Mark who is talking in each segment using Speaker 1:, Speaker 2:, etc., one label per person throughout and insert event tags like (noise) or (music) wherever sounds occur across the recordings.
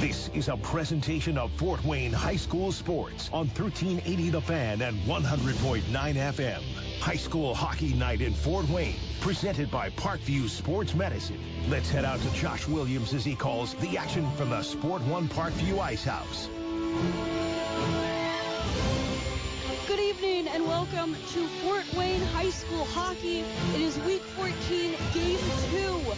Speaker 1: This is a presentation of Fort Wayne High School Sports on 1380 The Fan and 100.9 FM. High School Hockey Night in Fort Wayne, presented by Parkview Sports Medicine. Let's head out to Josh Williams as he calls the action from the Sport One Parkview Ice House.
Speaker 2: Good evening and welcome to Fort Wayne High School Hockey. It is week 14, game two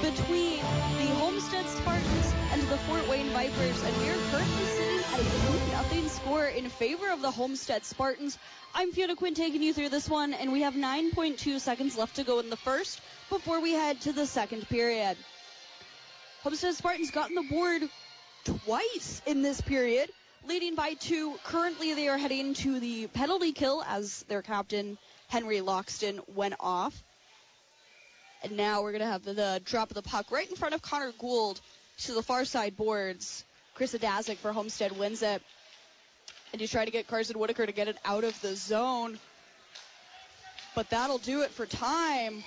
Speaker 2: between the Homestead Spartans and the Fort Wayne Vipers. And we are currently sitting at a 2 nothing score in favor of the Homestead Spartans. I'm Fiona Quinn taking you through this one, and we have 9.2 seconds left to go in the first before we head to the second period. Homestead Spartans got on the board twice in this period leading by two. Currently, they are heading to the penalty kill as their captain, Henry Loxton, went off. And now we're going to have the, the, drop of the puck right in front of Connor Gould to the far side boards. Chris Adazik for Homestead wins it. And he's trying to get Carson Whitaker to get it out of the zone. But that'll do it for time.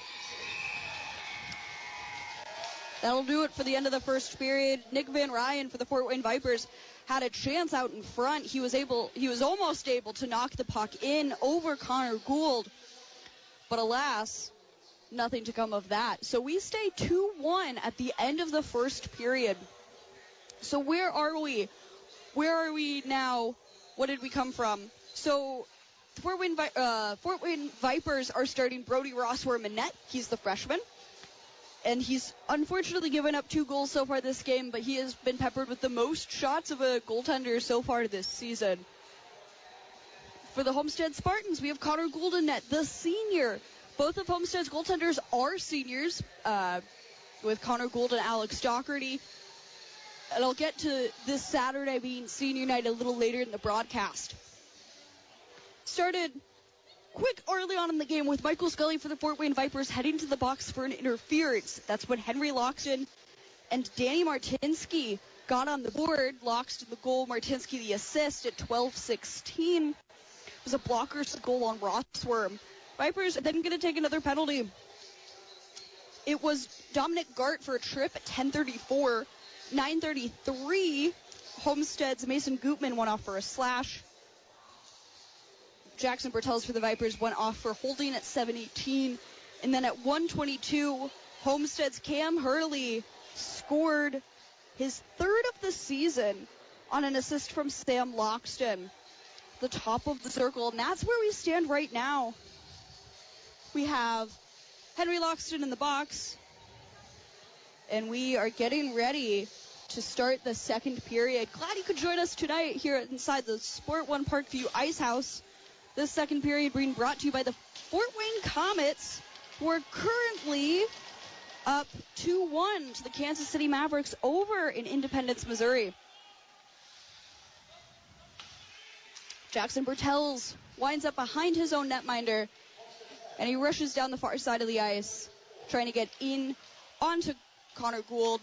Speaker 2: That'll do it for the end of the first period. Nick Van Ryan for the Fort Wayne Vipers had a chance out in front. He was able, he was almost able to knock the puck in over Connor Gould, but alas, nothing to come of that. So we stay 2-1 at the end of the first period. So where are we? Where are we now? What did we come from? So Fort Wayne, uh, Fort Wayne Vipers are starting Brody Rossworm in net. He's the freshman and he's unfortunately given up two goals so far this game, but he has been peppered with the most shots of a goaltender so far this season. For the Homestead Spartans, we have Connor Gould in net, the senior. Both of Homestead's goaltenders are seniors, uh, with Connor Gould and Alex Doherty. And I'll get to this Saturday being senior night a little later in the broadcast. Started quick early on in the game with Michael Scully for the Fort Wayne Vipers heading to the box for an interference. That's when Henry Loxton and Danny Martinsky got on the board. Loxton the goal, Martinsky the assist at 12-16. It was a blocker's goal on Rossworm. Vipers then going to take another penalty. It was Dominic Gart for a trip at 10:34. 9:33. Homestead's Mason Gutman went off for a slash. Jackson Bertels for the Vipers went off for holding at 718. And then at 122, Homestead's Cam Hurley scored his third of the season on an assist from Sam Loxton. The top of the circle. And that's where we stand right now. We have Henry Loxton in the box. And we are getting ready to start the second period. Glad you could join us tonight here inside the Sport One Parkview Ice House. This second period being brought to you by the Fort Wayne Comets, who are currently up 2-1 to the Kansas City Mavericks over in Independence, Missouri. Jackson Bertels winds up behind his own netminder, and he rushes down the far side of the ice, trying to get in onto Connor Gould.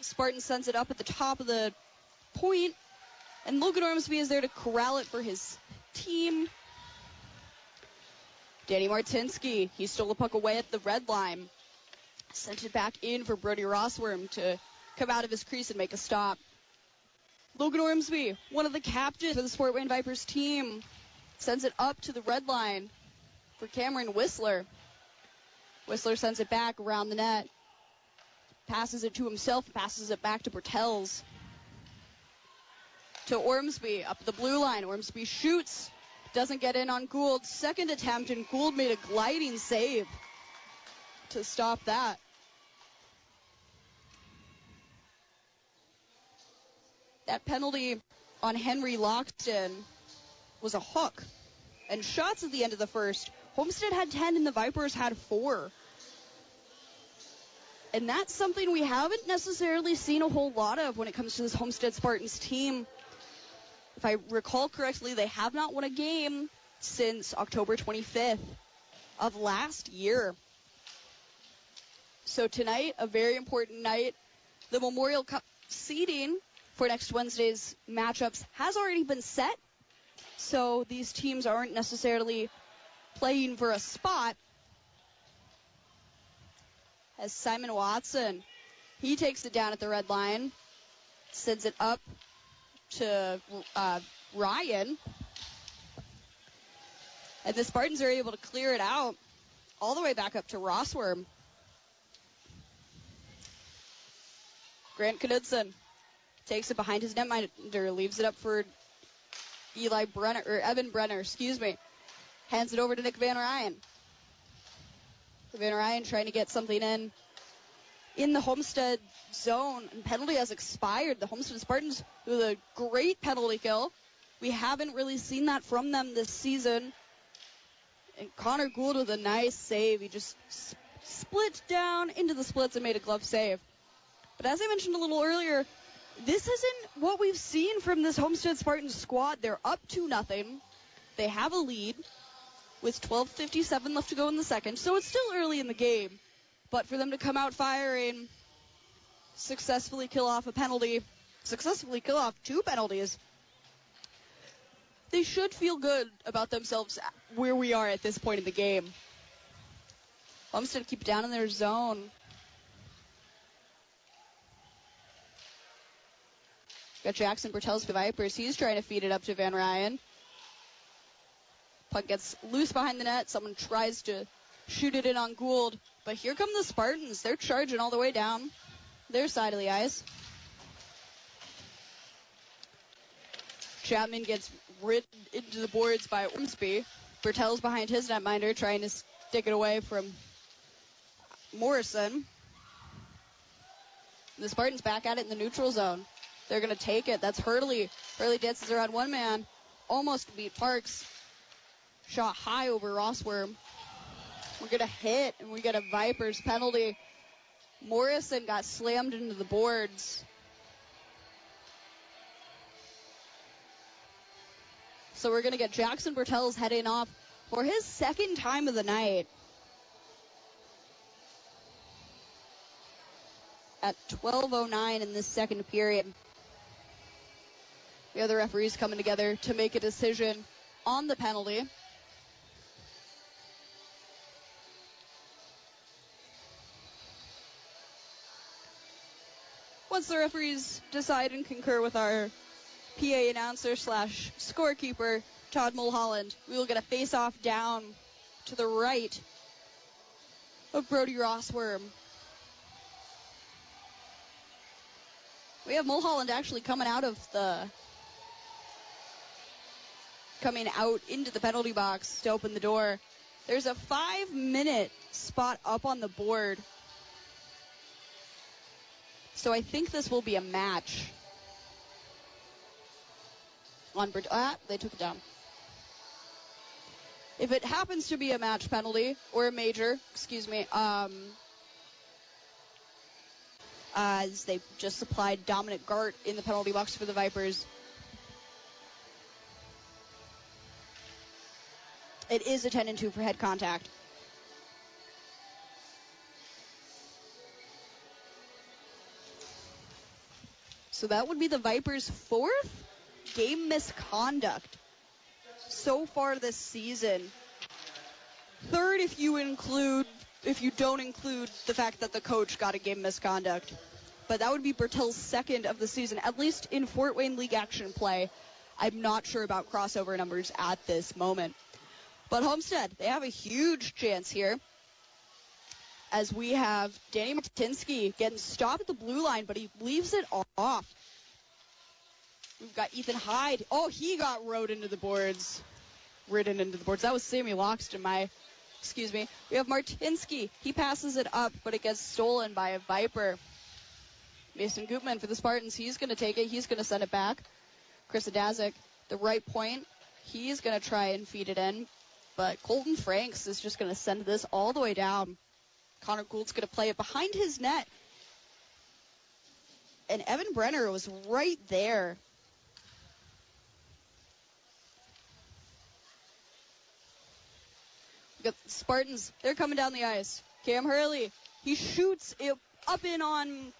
Speaker 2: Spartan sends it up at the top of the point, and Logan Ormsby is there to corral it for his team. Danny Martinsky, he stole the puck away at the red line. Sent it back in for Brody Rossworm to come out of his crease and make a stop. Logan Ormsby, one of the captains for the Fort Wayne Vipers team, sends it up to the red line for Cameron Whistler. Whistler sends it back around the net. Passes it to himself, passes it back to Bertels. To Ormsby, up the blue line. Ormsby shoots, doesn't get in on Gould's second attempt, and Gould made a gliding save to stop that. That penalty on Henry Loxton was a hook. And shots at the end of the first. Homestead had 10 and the Vipers had 4. And that's something we haven't necessarily seen a whole lot of when it comes to this Homestead Spartans team if I recall correctly, they have not won a game since October 25th of last year. So tonight, a very important night. The Memorial Cup seeding for next Wednesday's matchups has already been set. So these teams aren't necessarily playing for a spot. As Simon Watson, he takes it down at the red line. sends it up to uh, Ryan. And the Spartans are able to clear it out all the way back up to Rossworm. Grant Knudsen takes it behind his netminder, leaves it up for Eli Brenner, or Evan Brenner, excuse me. Hands it over to Nick Van Ryan. Van Ryan trying to get something in in the Homestead zone. And penalty has expired. The Homestead Spartans with a great penalty kill. We haven't really seen that from them this season. And Connor Gould with a nice save. He just split down into the splits and made a glove save. But as I mentioned a little earlier, this isn't what we've seen from this Homestead Spartans squad. They're up to nothing. They have a lead with 12:57 left to go in the second, so it's still early in the game. But for them to come out firing, successfully kill off a penalty, successfully kill off two penalties, they should feel good about themselves where we are at this point in the game. Homestead keep down in their zone. Got Jackson Bertels Vipers. He's trying to feed it up to Van Ryan. Puck gets loose behind the net. Someone tries to shoot it in on Gould. But here come the Spartans. They're charging all the way down their side of the ice. Chapman gets ripped into the boards by Ormsby. Bertel's behind his netminder trying to stick it away from Morrison. The Spartans back at it in the neutral zone. They're going to take it. That's Hurley. Hurley dances around one man. Almost beat Parks. Shot high over Rossworm. We're going to hit, and we get a Vipers penalty. Morrison got slammed into the boards. So we're going to get Jackson Bertels heading off for his second time of the night. At 12.09 in this second period. The other referees coming together to make a decision on the penalty. Once the referees decide and concur with our PA announcer slash scorekeeper, Todd Mulholland, we will get a face-off down to the right of Brody Rossworm. We have Mulholland actually coming out of the coming out into the penalty box to open the door. There's a five minute spot up on the board. So I think this will be a match. On Bridge. Ah, they took it down. If it happens to be a match penalty or a major, excuse me, um, as they just supplied Dominic Gart in the penalty box for the Vipers, It is a 10 and 2 for head contact. So that would be the Vipers' fourth game misconduct so far this season. Third, if you include, if you don't include the fact that the coach got a game misconduct. But that would be Bertel's second of the season, at least in Fort Wayne League action play. I'm not sure about crossover numbers at this moment. But Homestead, they have a huge chance here. As we have Danny Martinsky getting stopped at the blue line, but he leaves it off. We've got Ethan Hyde. Oh, he got rode into the boards. Ridden into the boards. That was Sammy Loxton, my excuse me. We have Martinsky. He passes it up, but it gets stolen by a Viper. Mason Gutman for the Spartans. He's going to take it. He's going to send it back. Chris Adazik, the right point. He's going to try and feed it in, but Colton Franks is just going to send this all the way down. Connor Gould's going to play it behind his net. And Evan Brenner was right there. We got Spartans. They're coming down the ice. Cam Hurley. He shoots it up in on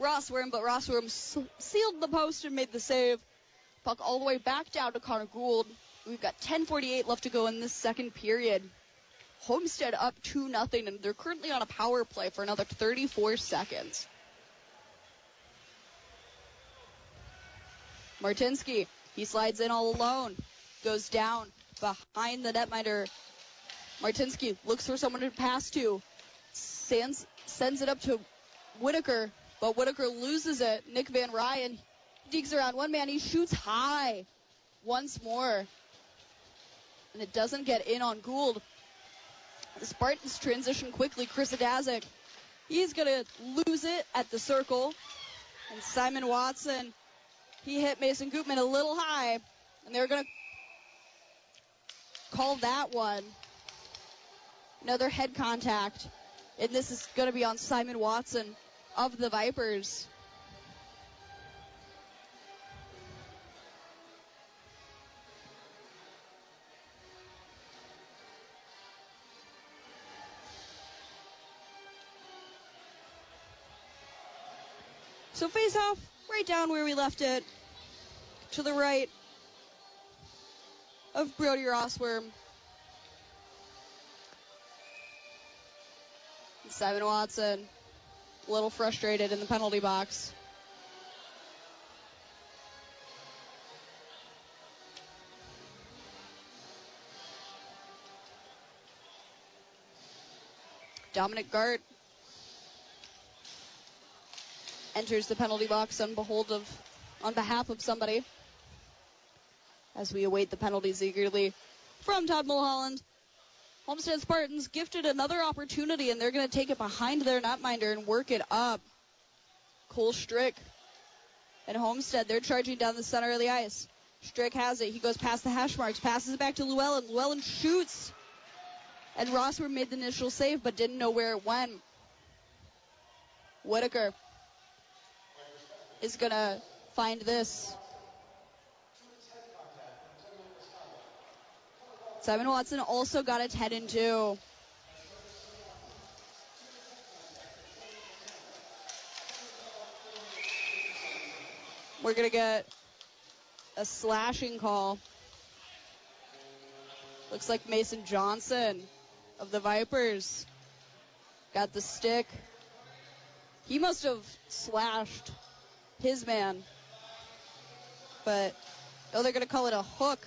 Speaker 2: Rossworm, but Rossworm sealed the post and made the save. Puck all the way back down to Connor Gould. We've got 10:48 left to go in this second period. Homestead up 2 nothing, and they're currently on a power play for another 34 seconds. Martinsky, he slides in all alone, goes down behind the netminder. Martinsky looks for someone to pass to, sends, sends it up to Whitaker, but Whitaker loses it. Nick Van Ryan digs around one man. He shoots high once more. And it doesn't get in on Gould. The Spartans transition quickly. Chris Adazik, he's going to lose it at the circle. And Simon Watson, he hit Mason Gutman a little high. And they're going to call that one. Another head contact. And this is going to be on Simon Watson of the Vipers. Face off right down where we left it. To the right of Brody Rossworm. Simon Watson, a little frustrated in the penalty box. Dominic Gart enters the penalty box on of on behalf of somebody as we await the penalties eagerly from Todd Mulholland. Homestead Spartans gifted another opportunity and they're going to take it behind their netminder and work it up. Cole Strick and Homestead, they're charging down the center of the ice. Strick has it. He goes past the hash marks, passes it back to Llewellyn. Llewellyn shoots. And Rossworm made the initial save but didn't know where it went. Whitaker is going to find this. Simon Watson also got a head in two. We're going to get a slashing call. Looks like Mason Johnson of the Vipers got the stick. He must have slashed his man. But, oh, they're going to call it a hook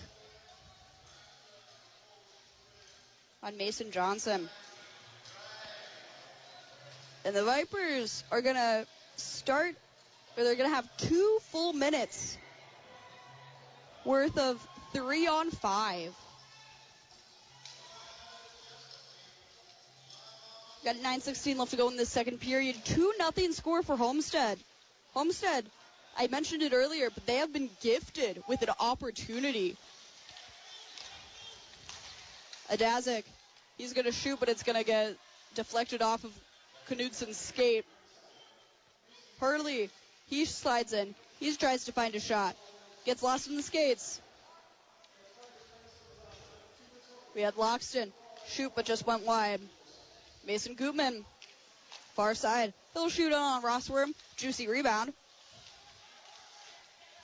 Speaker 2: on Mason Johnson. And the Vipers are going to start, or they're going to have two full minutes worth of three on five. Got 9.16 left to go in the second period. 2 nothing score for Homestead. Homestead, I mentioned it earlier, but they have been gifted with an opportunity Adazik, he's going to shoot, but it's going to get deflected off of Knudsen's skate. Hurley, he slides in. He tries to find a shot. Gets lost in the skates. We had Loxton shoot, but just went wide. Mason Gutman, far side. He'll shoot on Rossworm. Juicy rebound.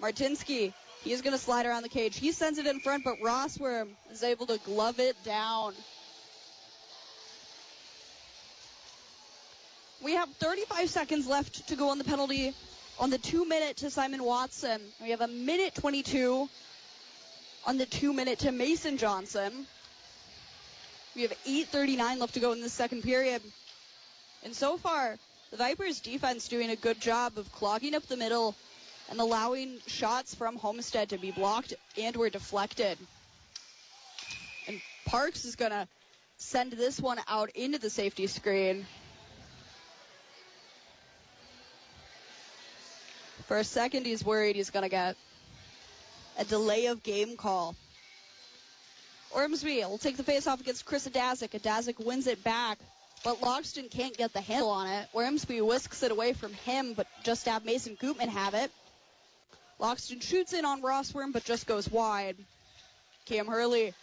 Speaker 2: Martinsky, He's going to slide around the cage. He sends it in front, but Rossworm is able to glove it down. We have 35 seconds left to go on the penalty on the two minute to Simon Watson. We have a minute 22 on the two minute to Mason Johnson. We have 8.39 left to go in the second period. And so far, the Vipers defense doing a good job of clogging up the middle and allowing shots from Homestead to be blocked and were deflected. And Parks is going to send this one out into the safety screen. For a second, he's worried he's going to get a delay of game call. Ormsby will take the face off against Chris Adazik. Adazik wins it back, but Loxton can't get the handle on it. Ormsby whisks it away from him, but just have Mason Gutman have it. Loxton shoots in on Rossworm, but just goes wide. Cam Hurley,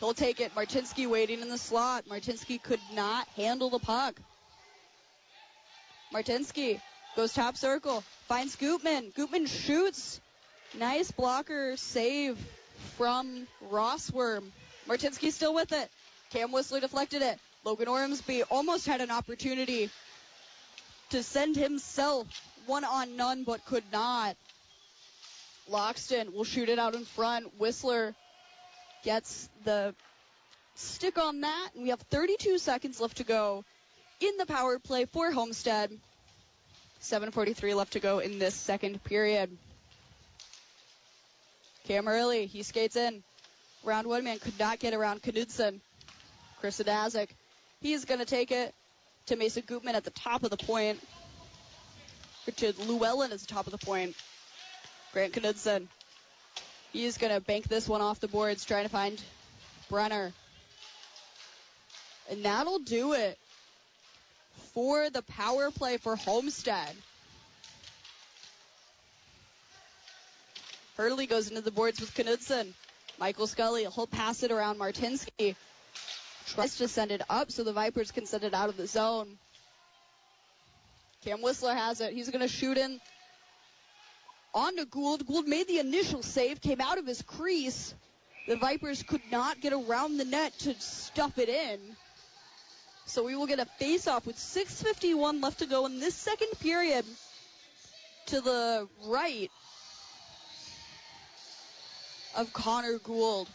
Speaker 2: he'll take it. Martinsky waiting in the slot. Martinsky could not handle the puck. Martinsky goes top circle, finds Gutman. Gutman shoots. Nice blocker save from Rossworm. Martinsky still with it. Cam Whistler deflected it. Logan Ormsby almost had an opportunity to send himself one on none, but could not. Loxton will shoot it out in front. Whistler gets the stick on that, and we have 32 seconds left to go in the power play for Homestead. 7.43 left to go in this second period. Cam Hurley, he skates in. Round one man could not get around Knudsen. Chris Adazik, he's going to take it to Mason Gutman at the top of the point. To Llewellyn at the top of the point. Grant Knudsen, he's going to bank this one off the boards, trying to find Brenner. And that'll do it for the power play for Homestead. Hurley goes into the boards with Knudsen. Michael Scully, he'll pass it around Martinsky. Tries to send it up so the Vipers can send it out of the zone. Cam Whistler has it. He's going to shoot in on to Gould. Gould made the initial save, came out of his crease. The Vipers could not get around the net to stuff it in. So we will get a face-off with 6.51 left to go in this second period to the right of Connor Gould.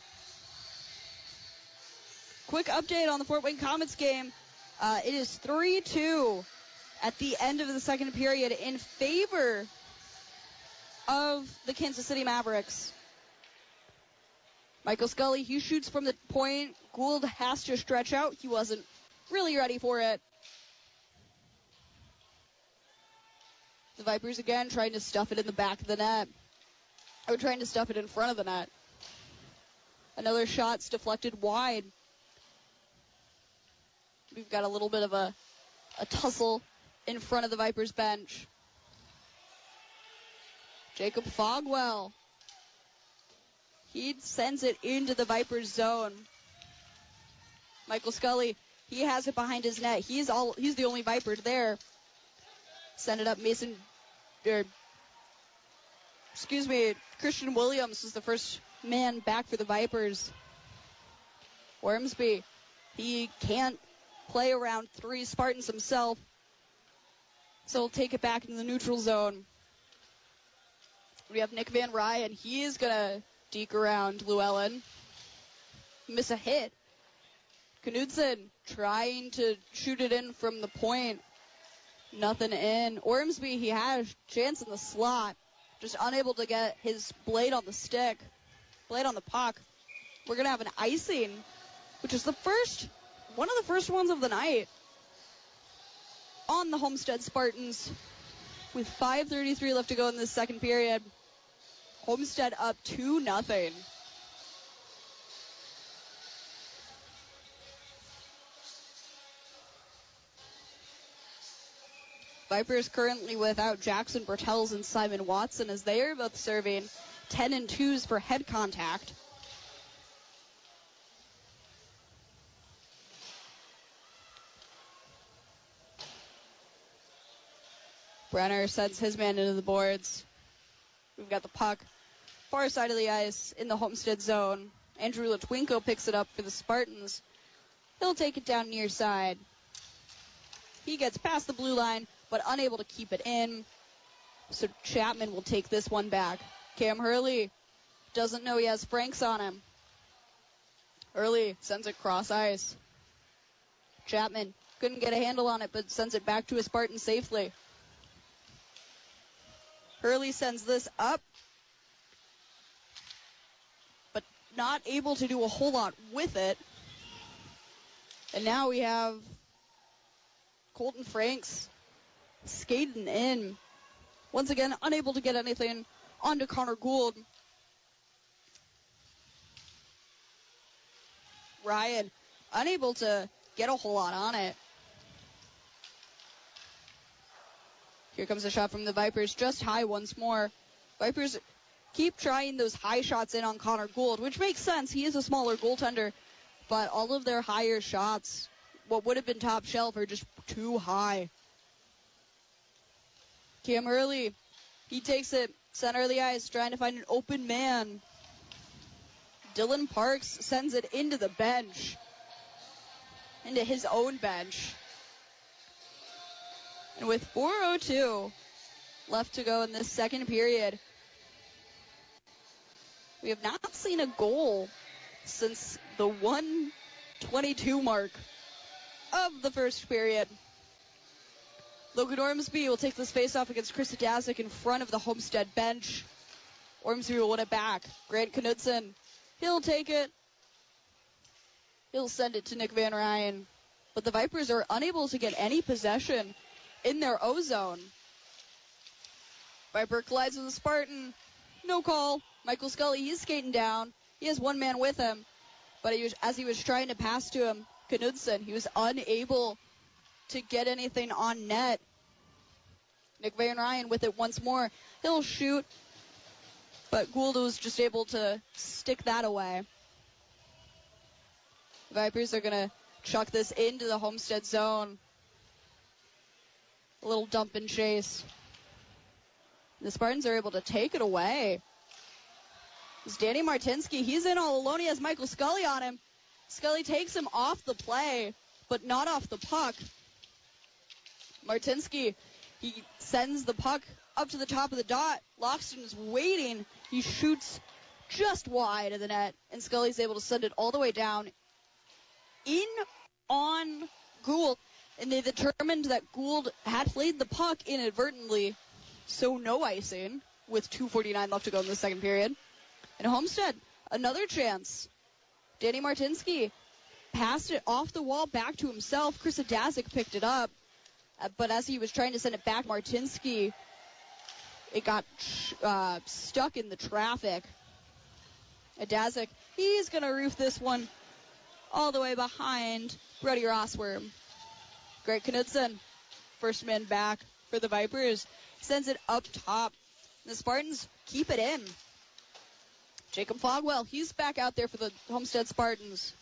Speaker 2: Quick update on the Fort Wayne Comets game. Uh, it is 3-2 at the end of the second period in favor of the Kansas City Mavericks. Michael Scully, he shoots from the point. Gould has to stretch out. He wasn't really ready for it. The Vipers again trying to stuff it in the back of the net. Or trying to stuff it in front of the net. Another shot's deflected wide. We've got a little bit of a, a tussle in front of the Vipers bench. Jacob Fogwell. He sends it into the Vipers zone. Michael Scully, he has it behind his net. He's all he's the only Viper there. Send it up Mason or excuse me, Christian Williams was the first man back for the Vipers. Ormsby, he can't play around three Spartans himself. So he'll take it back into the neutral zone. We have Nick Van Ryan. He is going to deke around Llewellyn. Miss a hit. Knudsen trying to shoot it in from the point. Nothing in. Ormsby, he had a chance in the slot. Just unable to get his blade on the stick. Blade on the puck. We're going to have an icing, which is the first, one of the first ones of the night on the Homestead Spartans with 5.33 left to go in this second period. Homestead up 2 nothing. Vipers currently without Jackson Bertels and Simon Watson as they are both serving 10 and 2s for head contact. Brenner sends his man into the boards. We've got the puck far side of the ice in the Homestead zone. Andrew Latwinko picks it up for the Spartans. He'll take it down near side. He gets past the blue line, but unable to keep it in. So Chapman will take this one back. Cam Hurley doesn't know he has Franks on him. Hurley sends it cross ice. Chapman couldn't get a handle on it, but sends it back to a Spartan safely. Hurley sends this up, but not able to do a whole lot with it. And now we have Colton Franks skating in. Once again, unable to get anything onto Connor Gould. Ryan, unable to get a whole lot on it. Here comes a shot from the Vipers, just high once more. Vipers keep trying those high shots in on Connor Gould, which makes sense. He is a smaller goaltender, but all of their higher shots, what would have been top shelf, are just too high. Cam Hurley, he takes it center of the ice, trying to find an open man. Dylan Parks sends it into the bench, into his own bench. And with 4.02 left to go in this second period, We have not seen a goal since the 122 mark of the first period. Logan Ormsby will take this face off against Chris Dazik in front of the Homestead bench. Ormsby will win it back. Grant Knudsen, he'll take it. He'll send it to Nick Van Ryan. But the Vipers are unable to get any possession in their O zone. Viper collides with the Spartan. No call. Michael Scully, he's skating down. He has one man with him. But he was, as he was trying to pass to him, Knudsen, he was unable to get anything on net. Nick Van Ryan with it once more. He'll shoot, but Gould was just able to stick that away. Vipers are going to chuck this into the Homestead zone. A little dump and chase. The Spartans are able to take it away. It's Danny Martinsky. He's in all alone. He has Michael Scully on him. Scully takes him off the play, but not off the puck. Martinsky, he sends the puck up to the top of the dot. Loxton is waiting. He shoots just wide of the net, and Scully's able to send it all the way down in on Gould. And they determined that Gould had played the puck inadvertently, so no icing with 2.49 left to go in the second period. And Homestead, another chance. Danny Martinsky passed it off the wall back to himself. Chris Adazik picked it up. Uh, but as he was trying to send it back, Martinsky, it got uh, stuck in the traffic. Adazik, he's going to roof this one all the way behind Brody Rossworm. Greg Knudsen, first man back for the Vipers, sends it up top. The Spartans keep it in. Jacob Fogwell, he's back out there for the Homestead Spartans.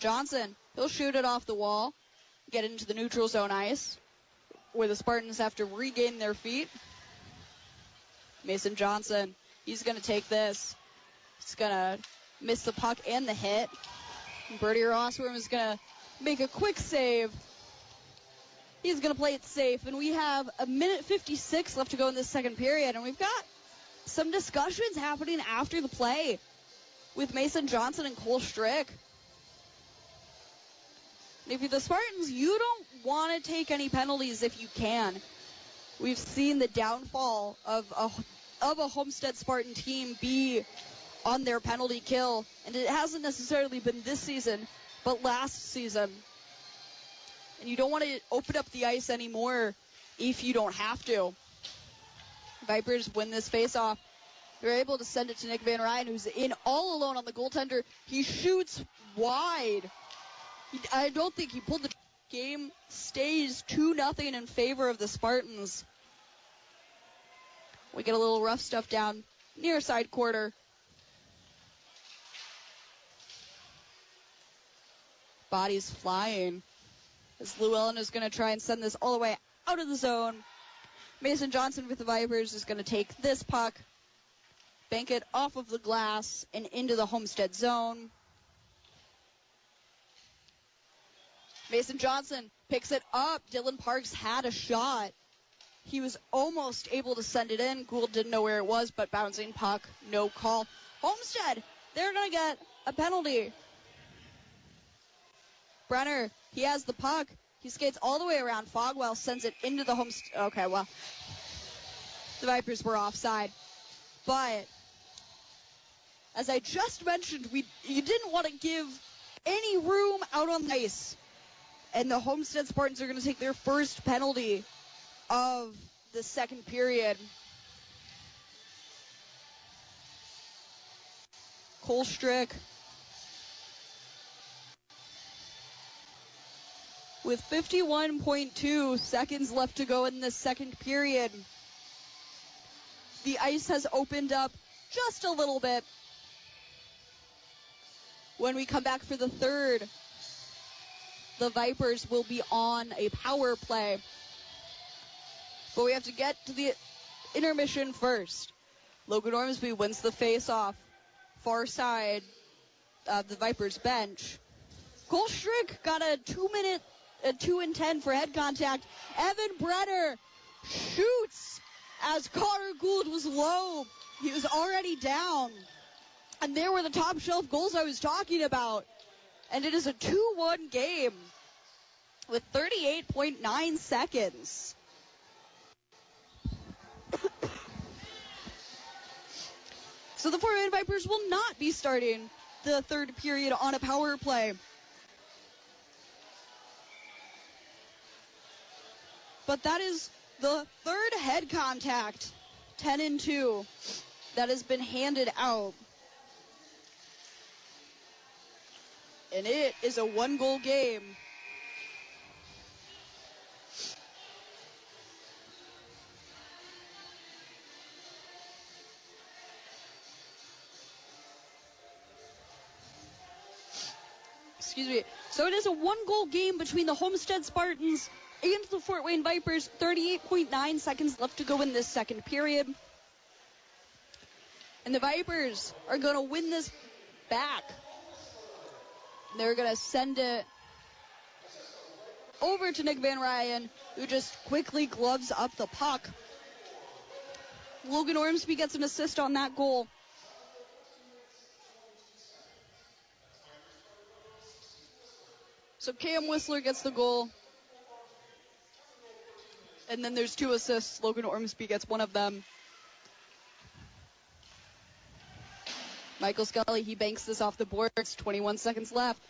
Speaker 2: Johnson, he'll shoot it off the wall get into the neutral zone ice where the Spartans have to regain their feet. Mason Johnson, he's going to take this. He's going to miss the puck and the hit. Brody Rossworm is going to make a quick save. He's going to play it safe. And we have a minute 56 left to go in this second period. And we've got some discussions happening after the play with Mason Johnson and Cole Strick. If you're the Spartans, you don't want to take any penalties if you can. We've seen the downfall of a of a Homestead Spartan team be on their penalty kill, and it hasn't necessarily been this season, but last season. And you don't want to open up the ice anymore if you don't have to. Vipers win this face-off. They're able to send it to Nick Van Ryan, who's in all alone on the goaltender. He shoots wide I don't think he pulled the game. Stays 2 nothing in favor of the Spartans. We get a little rough stuff down near side quarter. Bodies flying. As Llewellyn is going to try and send this all the way out of the zone. Mason Johnson with the Vipers is going to take this puck, bank it off of the glass and into the Homestead zone. Mason Johnson picks it up. Dylan Parks had a shot. He was almost able to send it in. Gould didn't know where it was, but bouncing puck, no call. Homestead, they're going to get a penalty. Brenner, he has the puck. He skates all the way around. Fogwell sends it into the home. St- okay, well, the Vipers were offside. But as I just mentioned, we you didn't want to give any room out on the ice and the Homestead Spartans are going to take their first penalty of the second period. Cole with 51.2 seconds left to go in the second period. The ice has opened up just a little bit. When we come back for the third, the Vipers will be on a power play. But we have to get to the intermission first. Logan Ormsby wins the face-off. Far side of the Vipers bench. Cole Strick got a two-minute, a two and ten for head contact. Evan Brenner shoots as Carter Gould was low. He was already down. And there were the top shelf goals I was talking about. And it is a 2-1 game with 38.9 seconds. (coughs) so the Fort Vipers will not be starting the third period on a power play. But that is the third head contact, 10 and 2, that has been handed out. And it is a one goal game. Excuse me. So it is a one goal game between the Homestead Spartans and the Fort Wayne Vipers. 38.9 seconds left to go in this second period. And the Vipers are going to win this back. They're going to send it over to Nick Van Ryan, who just quickly gloves up the puck. Logan Ormsby gets an assist on that goal. So Cam Whistler gets the goal. And then there's two assists. Logan Ormsby gets one of them. Michael Scully, he banks this off the boards. 21 seconds left.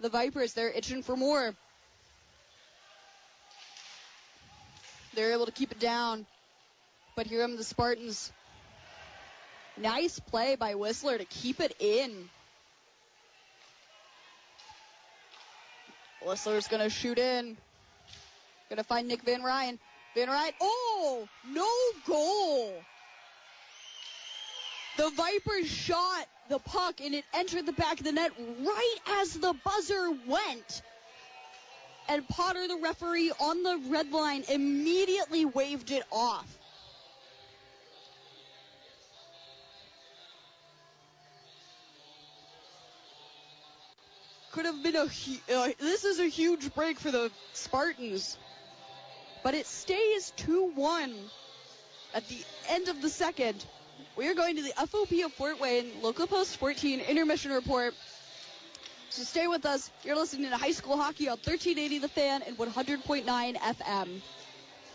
Speaker 2: The Vipers, they're itching for more. They're able to keep it down. But here come the Spartans. Nice play by Whistler to keep it in. Whistler's going to shoot in. Going to find Nick Van Ryan. Van Ryan, oh, no goal. The Vipers shot the puck and it entered the back of the net right as the buzzer went. And Potter, the referee on the red line, immediately waved it off. Could have been a. Uh, this is a huge break for the Spartans. But it stays 2 1 at the end of the second. We are going to the FOP of Fort Wayne, Local Post 14 intermission report. So stay with us. You're listening to high school hockey on 1380 The Fan and 100.9 FM.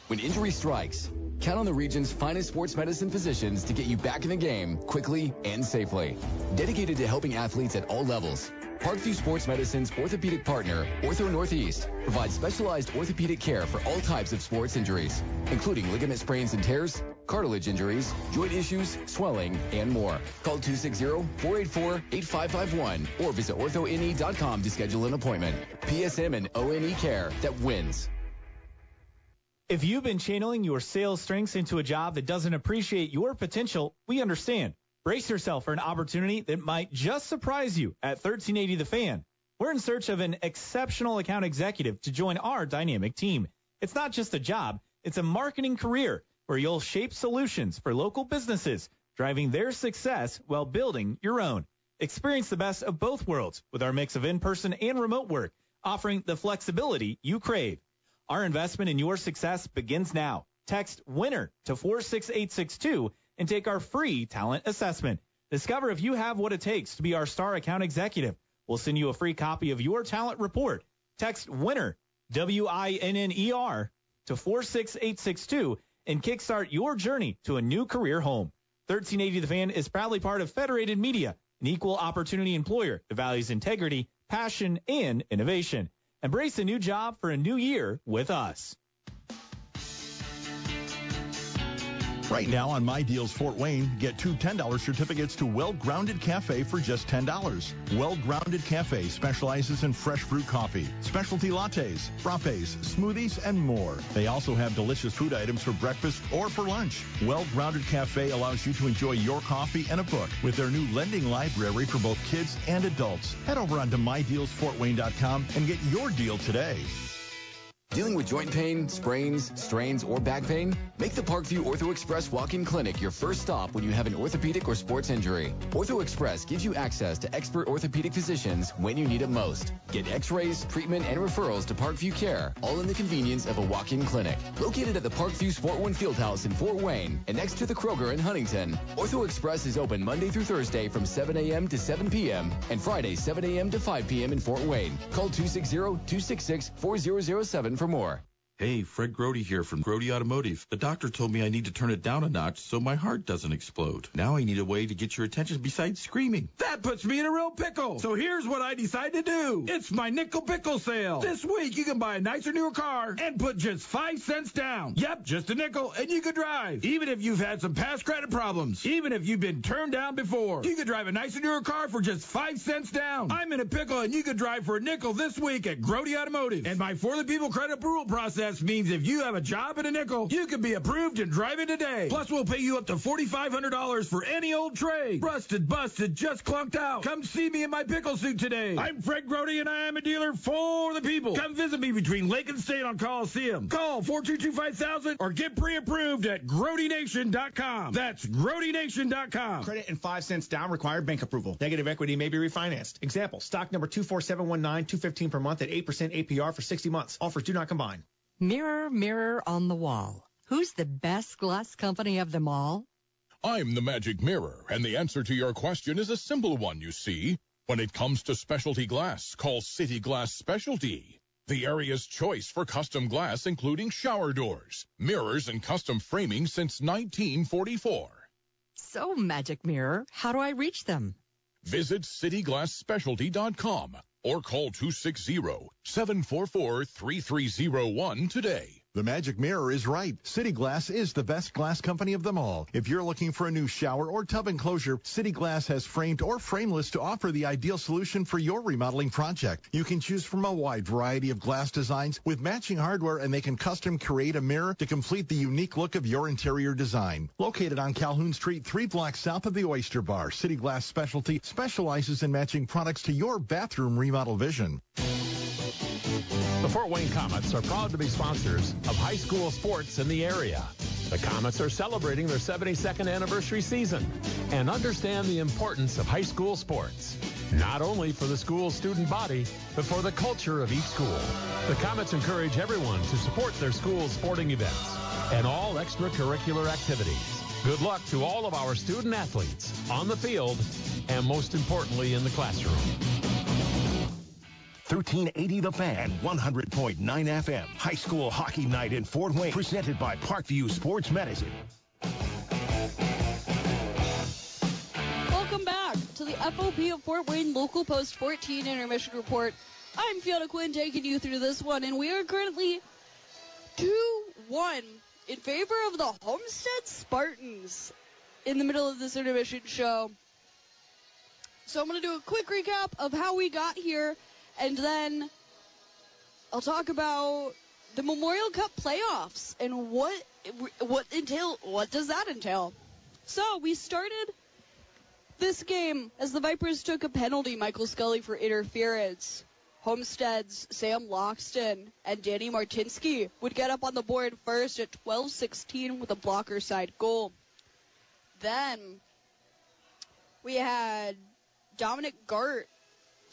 Speaker 3: When injury strikes, count on the region's finest sports medicine physicians to get you back in the game quickly and safely. Dedicated to helping athletes at all levels, Parkview Sports Medicine's orthopedic partner, Ortho Northeast, provides specialized orthopedic care for all types of sports injuries, including ligament sprains and tears, cartilage injuries, joint issues, swelling, and more. Call 260-484-8551 or visit orthone.com to schedule an appointment. PSM and ONE care that wins.
Speaker 4: If you've been channeling your sales strengths into a job that doesn't appreciate your potential, we understand. Brace yourself for an opportunity that might just surprise you at 1380 The Fan. We're in search of an exceptional account executive to join our dynamic team. It's not just a job, it's a marketing career where you'll shape solutions for local businesses, driving their success while building your own. Experience the best of both worlds with our mix of in-person and remote work, offering the flexibility you crave. Our investment in your success begins now. Text WINNER to 46862 and take our free talent assessment. Discover if you have what it takes to be our star account executive. We'll send you a free copy of your talent report. Text WINNER, W-I-N-N-E-R, to 46862 and kickstart your journey to a new career home. 1380 The Fan is proudly part of Federated Media, an equal opportunity employer that values integrity, passion, and innovation. Embrace a new job for a new year with us.
Speaker 5: Right now on My Deals Fort Wayne, get two $10 certificates to Well Grounded Cafe for just $10. Well Grounded Cafe specializes in fresh fruit coffee, specialty lattes, frappes, smoothies, and more. They also have delicious food items for breakfast or for lunch. Well Grounded Cafe allows you to enjoy your coffee and a book with their new lending library for both kids and adults. Head over onto MyDealsFortWayne.com and get your deal today.
Speaker 3: Dealing with joint pain, sprains, strains, or back pain? Make the Parkview Ortho Express walk-in clinic your first stop when you have an orthopedic or sports injury. Ortho Express gives you access to expert orthopedic physicians when you need it most. Get x-rays, treatment, and referrals to Parkview Care, all in the convenience of a walk-in clinic. Located at the Parkview Sport One Fieldhouse in Fort Wayne and next to the Kroger in Huntington, Ortho Express is open Monday through Thursday from 7 a.m. to 7 p.m. and Friday 7 a.m. to 5 p.m. in Fort Wayne. Call 260-266-4007 for more.
Speaker 6: Hey, Fred Grody here from Grody Automotive. The doctor told me I need to turn it down a notch so my heart doesn't explode. Now I need a way to get your attention besides screaming.
Speaker 7: That puts me in a real pickle. So here's what I decided to do. It's my nickel pickle sale. This week you can buy a nicer newer car and put just five cents down. Yep, just a nickel and you could drive. Even if you've had some past credit problems. Even if you've been turned down before. You could drive a nicer newer car for just five cents down. I'm in a pickle and you could drive for a nickel this week at Grody Automotive. And my For the People credit approval process means if you have a job at a nickel, you can be approved and drive it today. Plus, we'll pay you up to $4,500 for any old trade. Rusted, busted, just clunked out. Come see me in my pickle suit today. I'm Fred Grody and I am a dealer for the people. Come visit me between Lake and State on Coliseum. Call 422-5000 or get pre-approved at GrodyNation.com. That's GrodyNation.com.
Speaker 8: Credit and 5 cents down required bank approval. Negative equity may be refinanced. Example, stock number 24719, 215 per month at 8% APR for 60 months. Offers do not combine.
Speaker 9: Mirror, mirror on the wall. Who's the best glass company of them all?
Speaker 10: I'm the magic mirror, and the answer to your question is a simple one, you see. When it comes to specialty glass, call City Glass Specialty. The area's choice for custom glass, including shower doors, mirrors, and custom framing since 1944.
Speaker 9: So, Magic Mirror, how do I reach them?
Speaker 10: Visit cityglassspecialty.com or call 260-744-3301 today.
Speaker 5: The Magic Mirror is right. City Glass is the best glass company of them all. If you're looking for a new shower or tub enclosure, City Glass has framed or frameless to offer the ideal solution for your remodeling project. You can choose from a wide variety of glass designs with matching hardware and they can custom create a mirror to complete the unique look of your interior design. Located on Calhoun Street, three blocks south of the Oyster Bar, City Glass Specialty specializes in matching products to your bathroom remodel vision.
Speaker 11: The Fort Wayne Comets are proud to be sponsors of high school sports in the area. The Comets are celebrating their 72nd anniversary season and understand the importance of high school sports, not only for the school's student body, but for the culture of each school. The Comets encourage everyone to support their school's sporting events and all extracurricular activities. Good luck to all of our student athletes on the field and most importantly in the classroom.
Speaker 1: 1380 The Fan, 100.9 FM. High school hockey night in Fort Wayne, presented by Parkview Sports Medicine.
Speaker 2: Welcome back to the FOP of Fort Wayne Local Post 14 Intermission Report. I'm Fiona Quinn taking you through this one, and we are currently 2-1 in favor of the Homestead Spartans in the middle of this intermission show. So I'm going to do a quick recap of how we got here, and then I'll talk about the Memorial Cup playoffs and what what entail what does that entail. So we started this game as the Vipers took a penalty, Michael Scully for interference. Homestead's Sam Loxton and Danny Martinsky would get up on the board first at 12-16 with a blocker side goal. Then we had Dominic Gart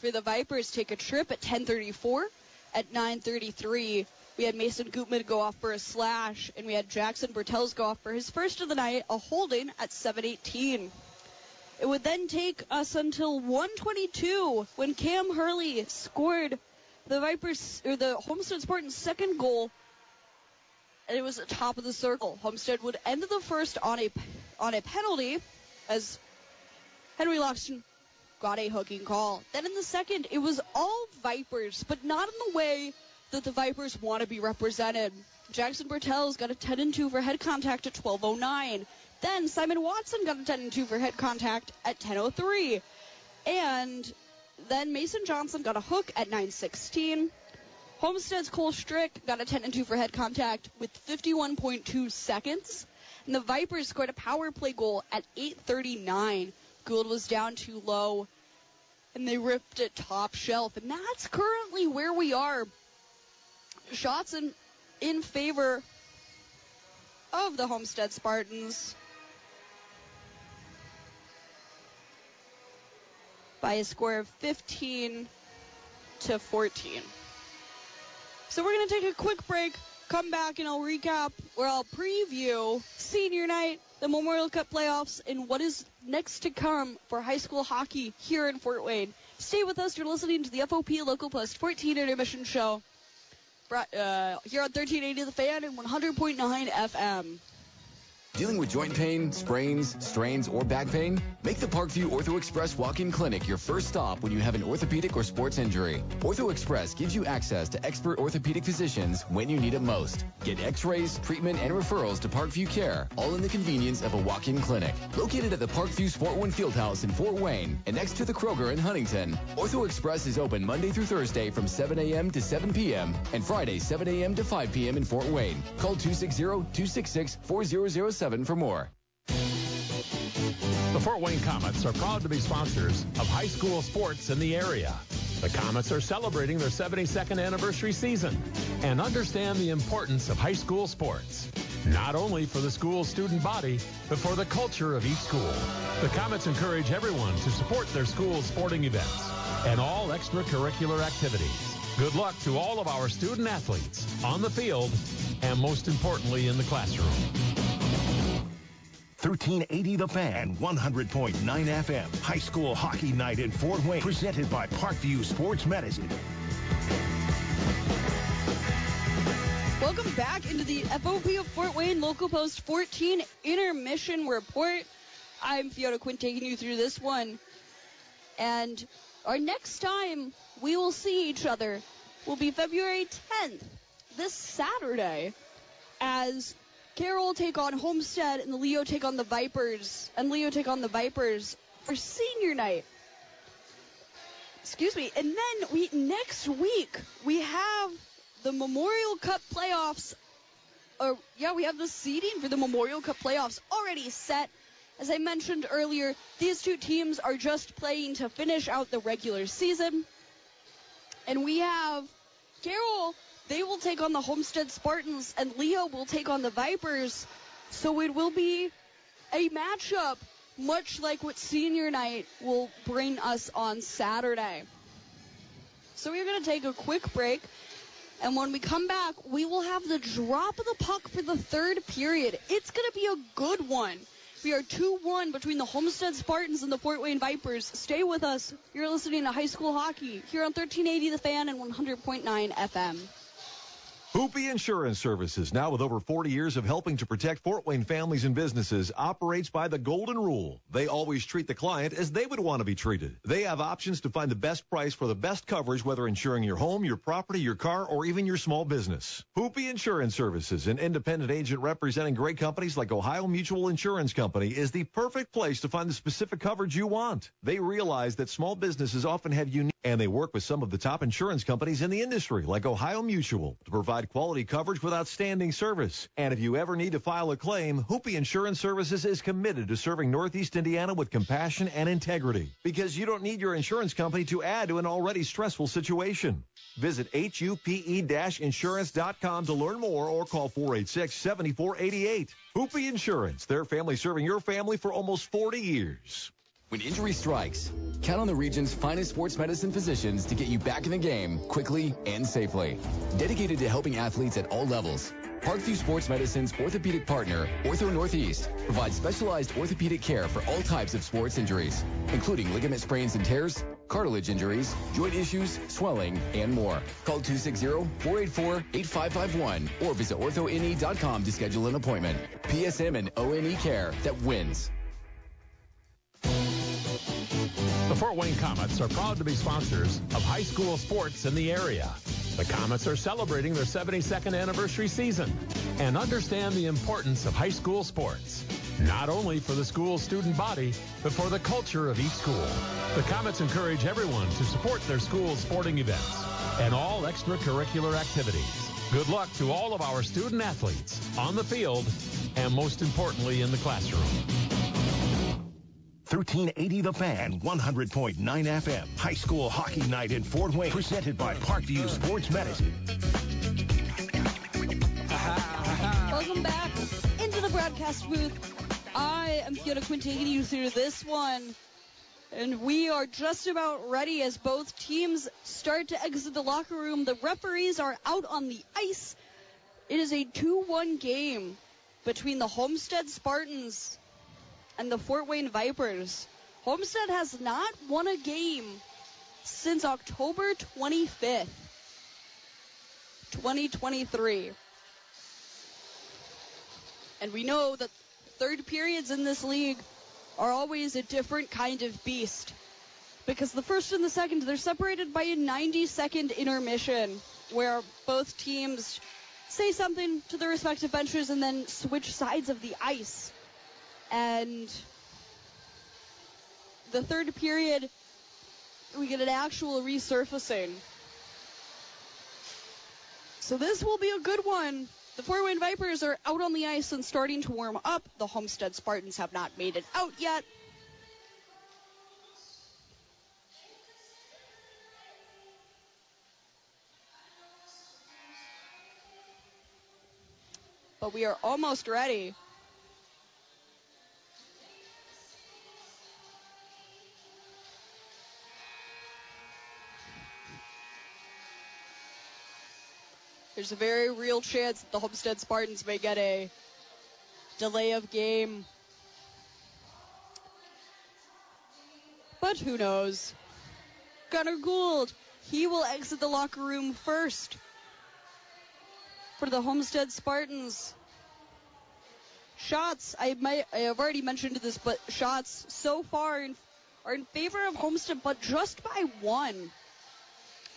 Speaker 2: for the Vipers take a trip at 10:34. At 9:33, we had Mason Gutman go off for a slash, and we had Jackson Bertels go off for his first of the night, a holding at 7:18. It would then take us until 1:22 when Cam Hurley scored the Vipers or the Homestead Spartans' second goal, and it was at top of the circle. Homestead would end the first on a on a penalty as Henry Loxton got a hooking call. Then in the second, it was all Vipers, but not in the way that the Vipers want to be represented. Jackson Bertels got a 10 and 2 for head contact at 12:09. Then Simon Watson got a 10 and 2 for head contact at 10:03, and then Mason Johnson got a hook at 9:16. Homestead's Cole Strick got a 10 and 2 for head contact with 51.2 seconds, and the Vipers scored a power play goal at 8:39. Gould was down too low, and they ripped it top shelf, and that's currently where we are shots in in favor of the Homestead Spartans by a score of 15 to 14. So we're going to take a quick break, come back, and I'll recap or I'll preview senior night, the Memorial Cup playoffs, and what is next to come for high school hockey here in Fort Wayne. Stay with us. You're listening to the FOP Local Post 14 Intermission Show uh, here on 1380 The Fan and 100.9 FM.
Speaker 3: Dealing with joint pain, sprains, strains, or back pain? Make the Parkview Ortho Express walk-in clinic your first stop when you have an orthopedic or sports injury. Ortho Express gives you access to expert orthopedic physicians when you need it most. Get x-rays, treatment, and referrals to Parkview Care, all in the convenience of a walk-in clinic. Located at the Parkview Sport One Fieldhouse in Fort Wayne and next to the Kroger in Huntington, Ortho Express is open Monday through Thursday from 7 a.m. to 7 p.m. and Friday 7 a.m. to 5 p.m. in Fort Wayne. Call 260-266-4007 for more.
Speaker 11: The Fort Wayne Comets are proud to be sponsors of high school sports in the area. The Comets are celebrating their 72nd anniversary season and understand the importance of high school sports, not only for the school's student body, but for the culture of each school. The Comets encourage everyone to support their school's sporting events and all extracurricular activities. Good luck to all of our student athletes on the field and most importantly in the classroom.
Speaker 1: 1380 The Fan, 100.9 FM. High School Hockey Night in Fort Wayne, presented by Parkview Sports Medicine.
Speaker 2: Welcome back into the FOP of Fort Wayne Local Post 14 Intermission Report. I'm Fiona Quinn taking you through this one. And our next time we will see each other will be February 10th, this Saturday, as Carroll take on Homestead and the Leo take on the Vipers, and Leo take on the Vipers for senior night. Excuse me. And then we next week we have the Memorial Cup playoffs. Or yeah, we have the seeding for the Memorial Cup playoffs already set. As I mentioned earlier, these two teams are just playing to finish out the regular season. And we have Carroll they will take on the Homestead Spartans, and Leo will take on the Vipers. So it will be a matchup much like what senior night will bring us on Saturday. So we're going to take a quick break. And when we come back, we will have the drop of the puck for the third period. It's going to be a good one. We are 2-1 between the Homestead Spartans and the Fort Wayne Vipers. Stay with us. You're listening to high school hockey here on 1380 The Fan and 100.9 FM.
Speaker 12: Hupe Insurance Services, now with over 40 years of helping to protect Fort Wayne families and businesses, operates by the golden rule. They always treat the client as they would want to be treated. They have options to find the best price for the best coverage, whether insuring your home, your property, your car, or even your small business. Hupe Insurance Services, an independent agent representing great companies like Ohio Mutual Insurance Company, is the perfect place to find the specific coverage you want. They realize that small businesses often have unique, and they work with some of the top insurance companies in the industry, like Ohio Mutual, to provide quality coverage with outstanding service. And if you ever need to file a claim, Hupe Insurance Services is committed to serving Northeast Indiana with compassion and integrity because you don't need your insurance company to add to an already stressful situation. Visit hupe-insurance.com to learn more or call 486-7488. Hupe Insurance, their family serving your family for almost 40 years.
Speaker 3: When injury strikes, count on the region's finest sports medicine physicians to get you back in the game quickly and safely. Dedicated to helping athletes at all levels, Parkview Sports Medicine's orthopedic partner, Ortho Northeast, provides specialized orthopedic care for all types of sports injuries, including ligament sprains and tears, cartilage injuries, joint issues, swelling, and more. Call 260-484-8551 or visit orthone.com to schedule an appointment. PSM and ONE care that wins.
Speaker 11: The Fort Wayne Comets are proud to be sponsors of high school sports in the area. The Comets are celebrating their 72nd anniversary season and understand the importance of high school sports, not only for the school's student body, but for the culture of each school. The Comets encourage everyone to support their school's sporting events and all extracurricular activities. Good luck to all of our student athletes on the field and most importantly in the classroom.
Speaker 1: 1380 The Fan, 100.9 FM. High School Hockey Night in Fort Wayne, presented by Parkview Sports Medicine.
Speaker 2: Welcome back into the broadcast booth. I am Fiona Quinn taking you through this one. And we are just about ready as both teams start to exit the locker room. The referees are out on the ice. It is a 2-1 game between the Homestead Spartans and the Fort Wayne Vipers. Homestead has not won a game since October 25th, 2023. And we know that third periods in this league are always a different kind of beast. Because the first and the second, they're separated by a 90 second intermission where both teams say something to their respective benches and then switch sides of the ice. And the third period, we get an actual resurfacing. So this will be a good one. The Fort Wayne Vipers are out on the ice and starting to warm up. The Homestead Spartans have not made it out yet. But we are almost ready. There's a very real chance that the Homestead Spartans may get a delay of game. But who knows? Connor Gould, he will exit the locker room first for the Homestead Spartans. Shots, I might, I have already mentioned this, but shots so far in, are in favor of Homestead, but just by one.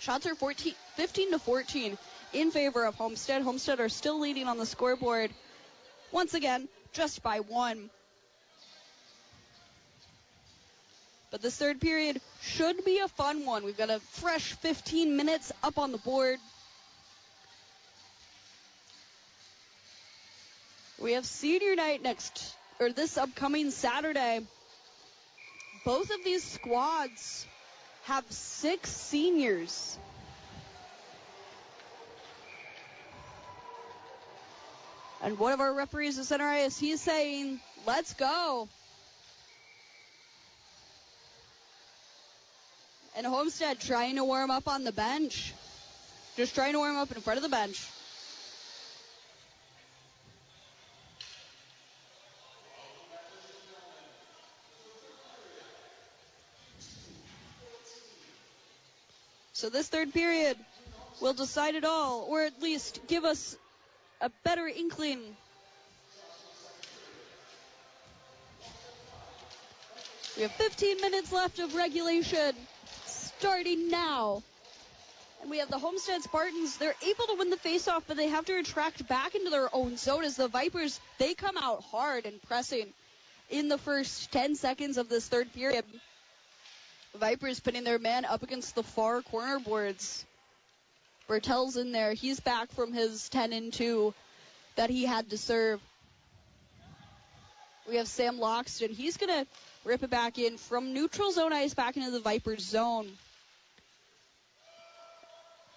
Speaker 2: Shots are 14, 15 to 14 in favor of Homestead. Homestead are still leading on the scoreboard. Once again, just by one. But this third period should be a fun one. We've got a fresh 15 minutes up on the board. We have senior night next, or this upcoming Saturday. Both of these squads have six seniors. And one of our referees at center ice, he's saying, let's go. And Homestead trying to warm up on the bench. Just trying to warm up in front of the bench. So this third period will decide it all, or at least give us a better inkling. We have 15 minutes left of regulation, starting now. And we have the Homestead Spartans. They're able to win the faceoff, but they have to retract back into their own zone as the Vipers, they come out hard and pressing in the first 10 seconds of this third period. Vipers putting their man up against the far corner boards. Bertel's in there. He's back from his 10 and 2 that he had to serve. We have Sam Loxton. He's going to rip it back in from neutral zone ice back into the Vipers zone.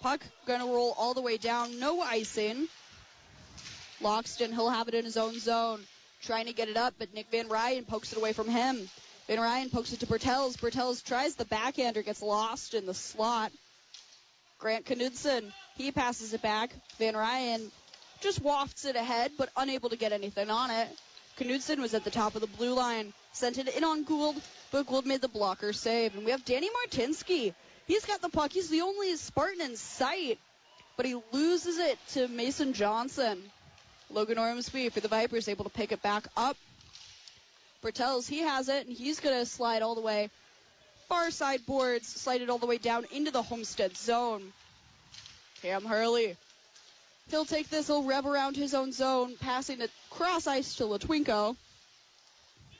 Speaker 2: Puck going to roll all the way down. No icing. Loxton, he'll have it in his own zone. Trying to get it up, but Nick Van Ryan pokes it away from him. Van Ryan pokes it to Bertels. Bertels tries the backhander, gets lost in the slot. Grant Knudsen, he passes it back. Van Ryan just wafts it ahead, but unable to get anything on it. Knudsen was at the top of the blue line, sent it in on Gould, but Gould made the blocker save. And we have Danny Martinsky. He's got the puck. He's the only Spartan in sight, but he loses it to Mason Johnson. Logan Ormsby for the Vipers able to pick it back up. Bertels, he has it, and he's going to slide all the way far side boards, slide it all the way down into the Homestead zone. Cam Hurley. He'll take this, he'll rev around his own zone, passing it cross ice to Latwinko.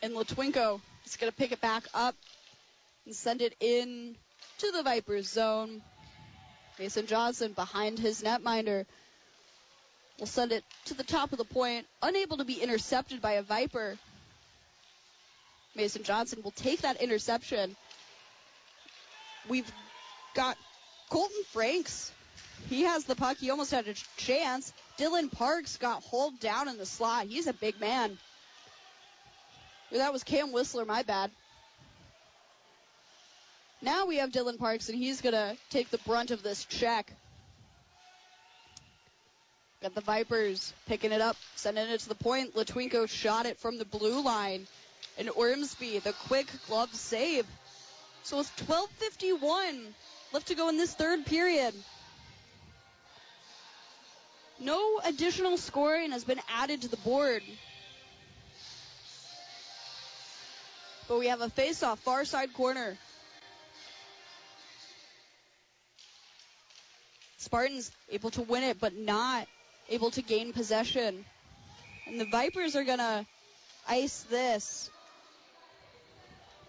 Speaker 2: And Latwinko is going to pick it back up and send it in to the Vipers zone. Mason Johnson behind his netminder will send it to the top of the point, unable to be intercepted by a Viper. Mason Johnson will take that interception. We've got Colton Franks. He has the puck. He almost had a chance. Dylan Parks got hauled down in the slot. He's a big man. That was Cam Whistler, my bad. Now we have Dylan Parks, and he's going to take the brunt of this check. Got the Vipers picking it up, sending it to the point. Latwinko shot it from the blue line. And Ormsby, the quick glove save. So it's 12.51 left to go in this third period. No additional scoring has been added to the board. But we have a face-off, far side corner. Spartans able to win it, but not able to gain possession. And the Vipers are going to ice this.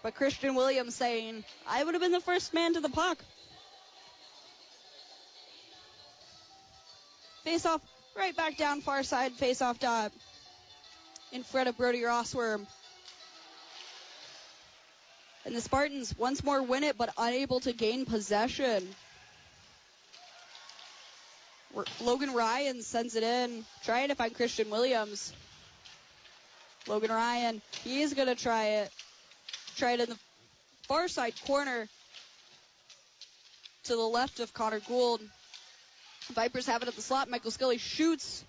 Speaker 2: But Christian Williams saying, I would have been the first man to the puck. Face off right back down far side, face off dot in front of Brody Rossworm. And the Spartans once more win it, but unable to gain possession. Logan Ryan sends it in, trying to find Christian Williams. Logan Ryan, he is going to try it. It in the far side corner to the left of Connor Gould. Vipers have it at the slot. Michael Scully shoots,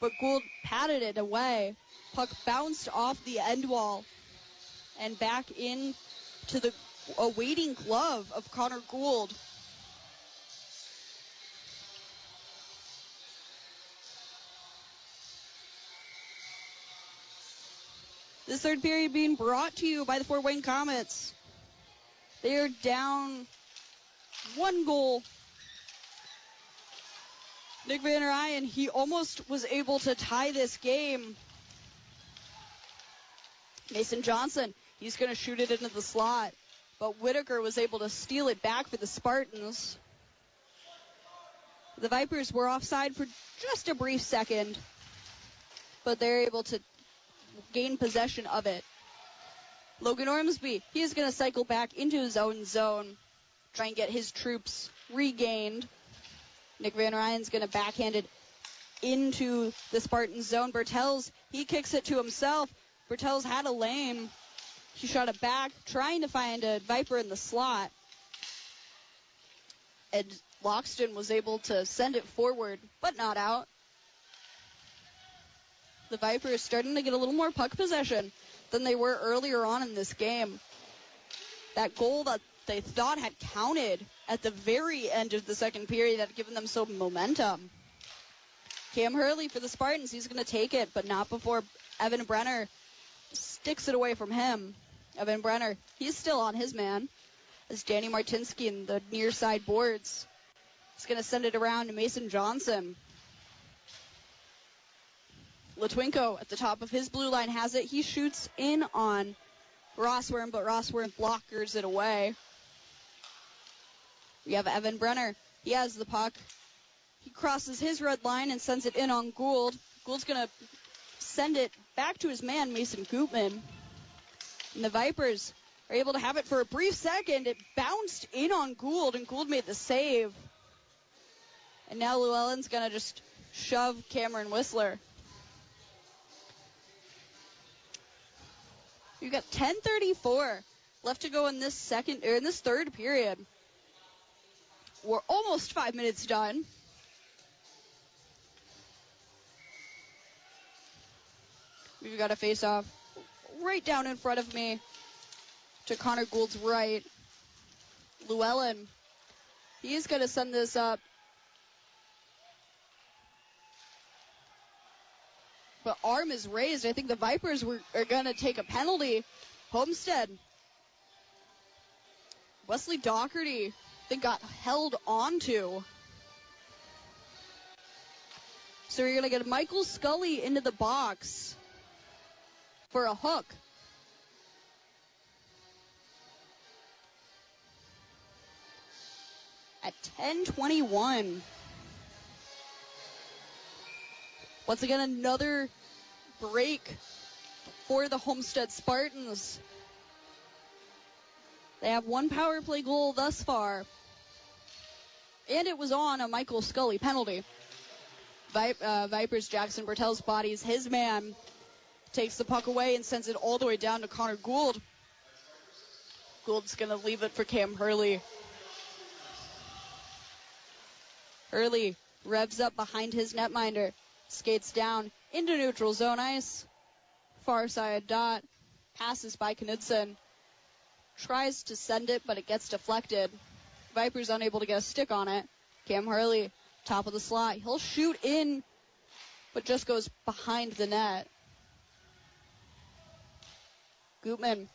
Speaker 2: but Gould patted it away. Puck bounced off the end wall and back in to the awaiting glove of Connor Gould. This third period being brought to you by the Fort Wayne Comets. They are down one goal. Nick Van Ryan, he almost was able to tie this game. Mason Johnson, he's going to shoot it into the slot. But Whitaker was able to steal it back for the Spartans. The Vipers were offside for just a brief second, but they're able to gain possession of it. Logan Ormsby, he is going to cycle back into his own zone, try and get his troops regained. Nick Van Ryan's going to backhand it into the Spartan zone. Bertels, he kicks it to himself. Bertels had a lane. He shot it back, trying to find a Viper in the slot. And Loxton was able to send it forward, but not out the Vipers starting to get a little more puck possession than they were earlier on in this game. That goal that they thought had counted at the very end of the second period had given them some momentum. Cam Hurley for the Spartans, he's going to take it, but not before Evan Brenner sticks it away from him. Evan Brenner, he's still on his man. As Danny Martinsky in the near side boards. He's going to send it around to Mason Johnson. Latwinko at the top of his blue line has it. He shoots in on Rossworm, but Rossworm blockers it away. We have Evan Brenner. He has the puck. He crosses his red line and sends it in on Gould. Gould's going to send it back to his man, Mason Koopman. And the Vipers are able to have it for a brief second. It bounced in on Gould, and Gould made the save. And now Llewellyn's going to just shove Cameron Whistler. We've got 10:34 left to go in this second or in this third period. We're almost five minutes done. We've got a face off right down in front of me to Connor Gould's right. Llewellyn. He's going to send this up but arm is raised. I think the Vipers were, are going to take a penalty. Homestead. Wesley Doherty, I think, got held onto. So you're going to get Michael Scully into the box for a hook. At 1021. Once again, another break for the Homestead Spartans. They have one power play goal thus far. And it was on a Michael Scully penalty. Vi- uh, Vipers, Jackson Bertel's bodies his man. Takes the puck away and sends it all the way down to Connor Gould. Gould's going to leave it for Cam Hurley. Hurley revs up behind his netminder, skates down into neutral zone ice. Far side dot, passes by Knudsen, tries to send it, but it gets deflected. Vipers unable to get a stick on it. Cam Hurley, top of the slot. He'll shoot in, but just goes behind the net. Gutman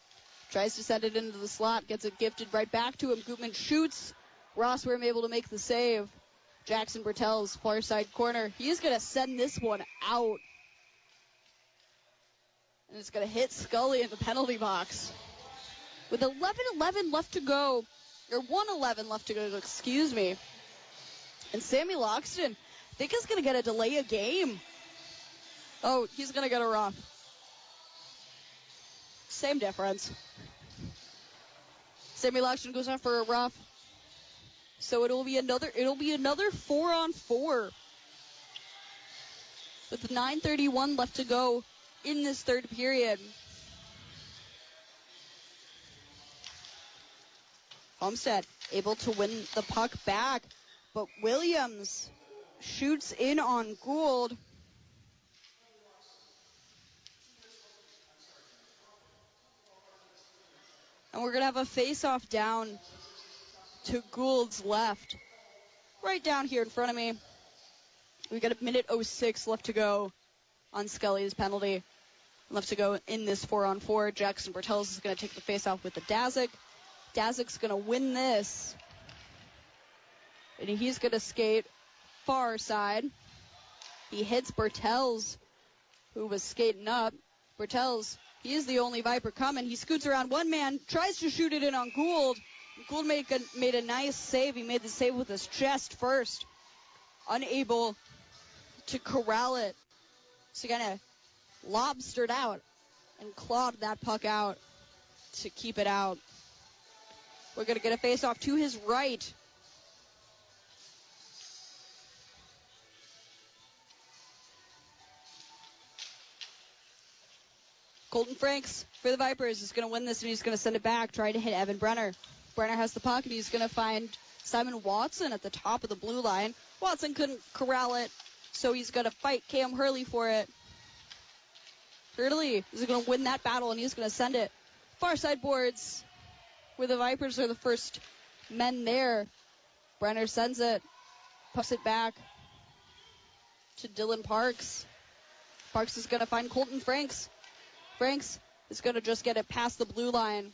Speaker 2: tries to send it into the slot, gets it gifted right back to him. Gutman shoots. Rossworm able to make the save. Jackson Bertel's far side corner. He's going to send this one out. And it's going to hit Scully in the penalty box. With 11-11 left to go, or 111 left to go, excuse me. And Sammy Loxton, I think is going to get a delay a game. Oh, he's going to get a rough. Same difference. Sammy Loxton goes on for a rough. So it'll be another it'll be another four on four. With 9:31 left to go in this third period. Homestead able to win the puck back, but Williams shoots in on Gould. And we're going to have a face-off down to Gould's left. Right down here in front of me. We got a minute 06 left to go on Skelly's penalty. Left to go in this four on four. Jackson Bertels is going to take the face off with the Dazik. Dazik's going to win this. And he's going to skate far side. He hits Bertels, who was skating up. Bertels, he is the only Viper coming. He scoots around one man, tries to shoot it in on Gould. Gould made a, made a nice save. He made the save with his chest first. Unable to corral it. So he kind of lobstered out and clawed that puck out to keep it out. We're going to get a face off to his right. Colton Franks for the Vipers is going to win this and he's going to send it back, trying to hit Evan Brenner. Brenner has the puck and he's going to find Simon Watson at the top of the blue line. Watson couldn't corral it, so he's going to fight Cam Hurley for it. Hurley is going to win that battle and he's going to send it far side boards where the Vipers are the first men there. Brenner sends it, puts it back to Dylan Parks. Parks is going to find Colton Franks. Franks is going to just get it past the blue line.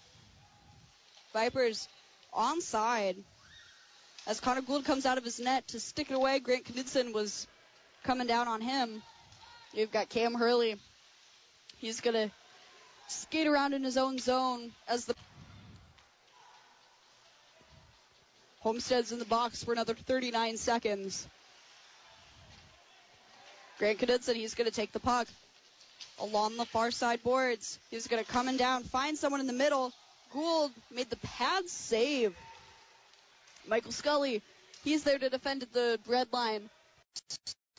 Speaker 2: Vipers onside. As Connor Gould comes out of his net to stick it away, Grant Knudsen was coming down on him. You've got Cam Hurley. He's going to skate around in his own zone as the Homestead's in the box for another 39 seconds. Grant Knudsen, he's going to take the puck along the far side boards. He's going to come in down, find someone in the middle. Gould made the pad save. Michael Scully, he's there to defend the red line.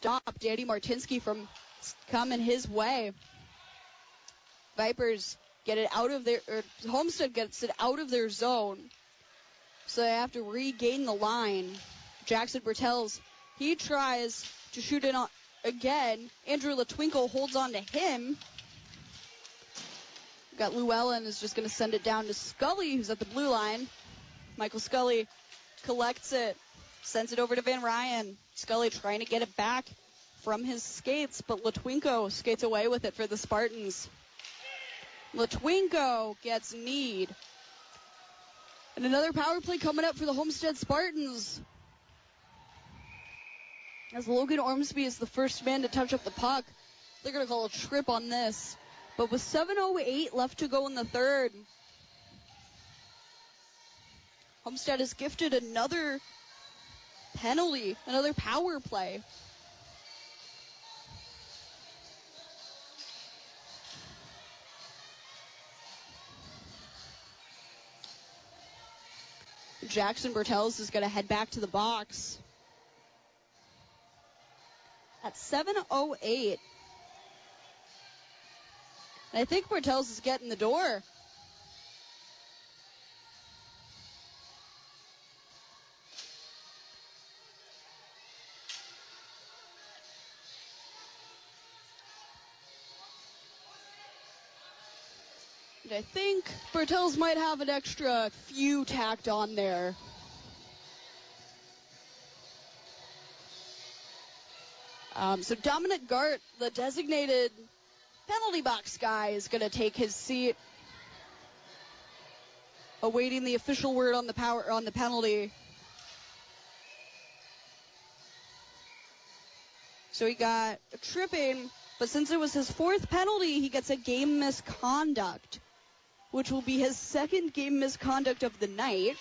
Speaker 2: Stop Danny Martinsky from coming his way. Vipers get it out of their, or Homestead gets it out of their zone. So they have to regain the line. Jackson Bertels, he tries to shoot it on, again. Andrew Latwinko holds on to him. Got Llewellyn is just going to send it down to Scully, who's at the blue line. Michael Scully collects it, sends it over to Van Ryan. Scully trying to get it back from his skates, but Latwinko skates away with it for the Spartans. Latwinko gets need. And another power play coming up for the Homestead Spartans. As Logan Ormsby is the first man to touch up the puck, they're going to call a trip on this. But with 7.08 left to go in the third, Homestead is gifted another penalty, another power play. Jackson Bertels is going to head back to the box. at 7.08. I think Bartels is getting the door. I think Bartels might have an extra few tacked on there. Um, so Dominic Gart, the designated penalty box guy, is going to take his seat, awaiting the official word on the power on the penalty. So he got tripping, but since it was his fourth penalty, he gets a game misconduct, which will be his second game misconduct of the night.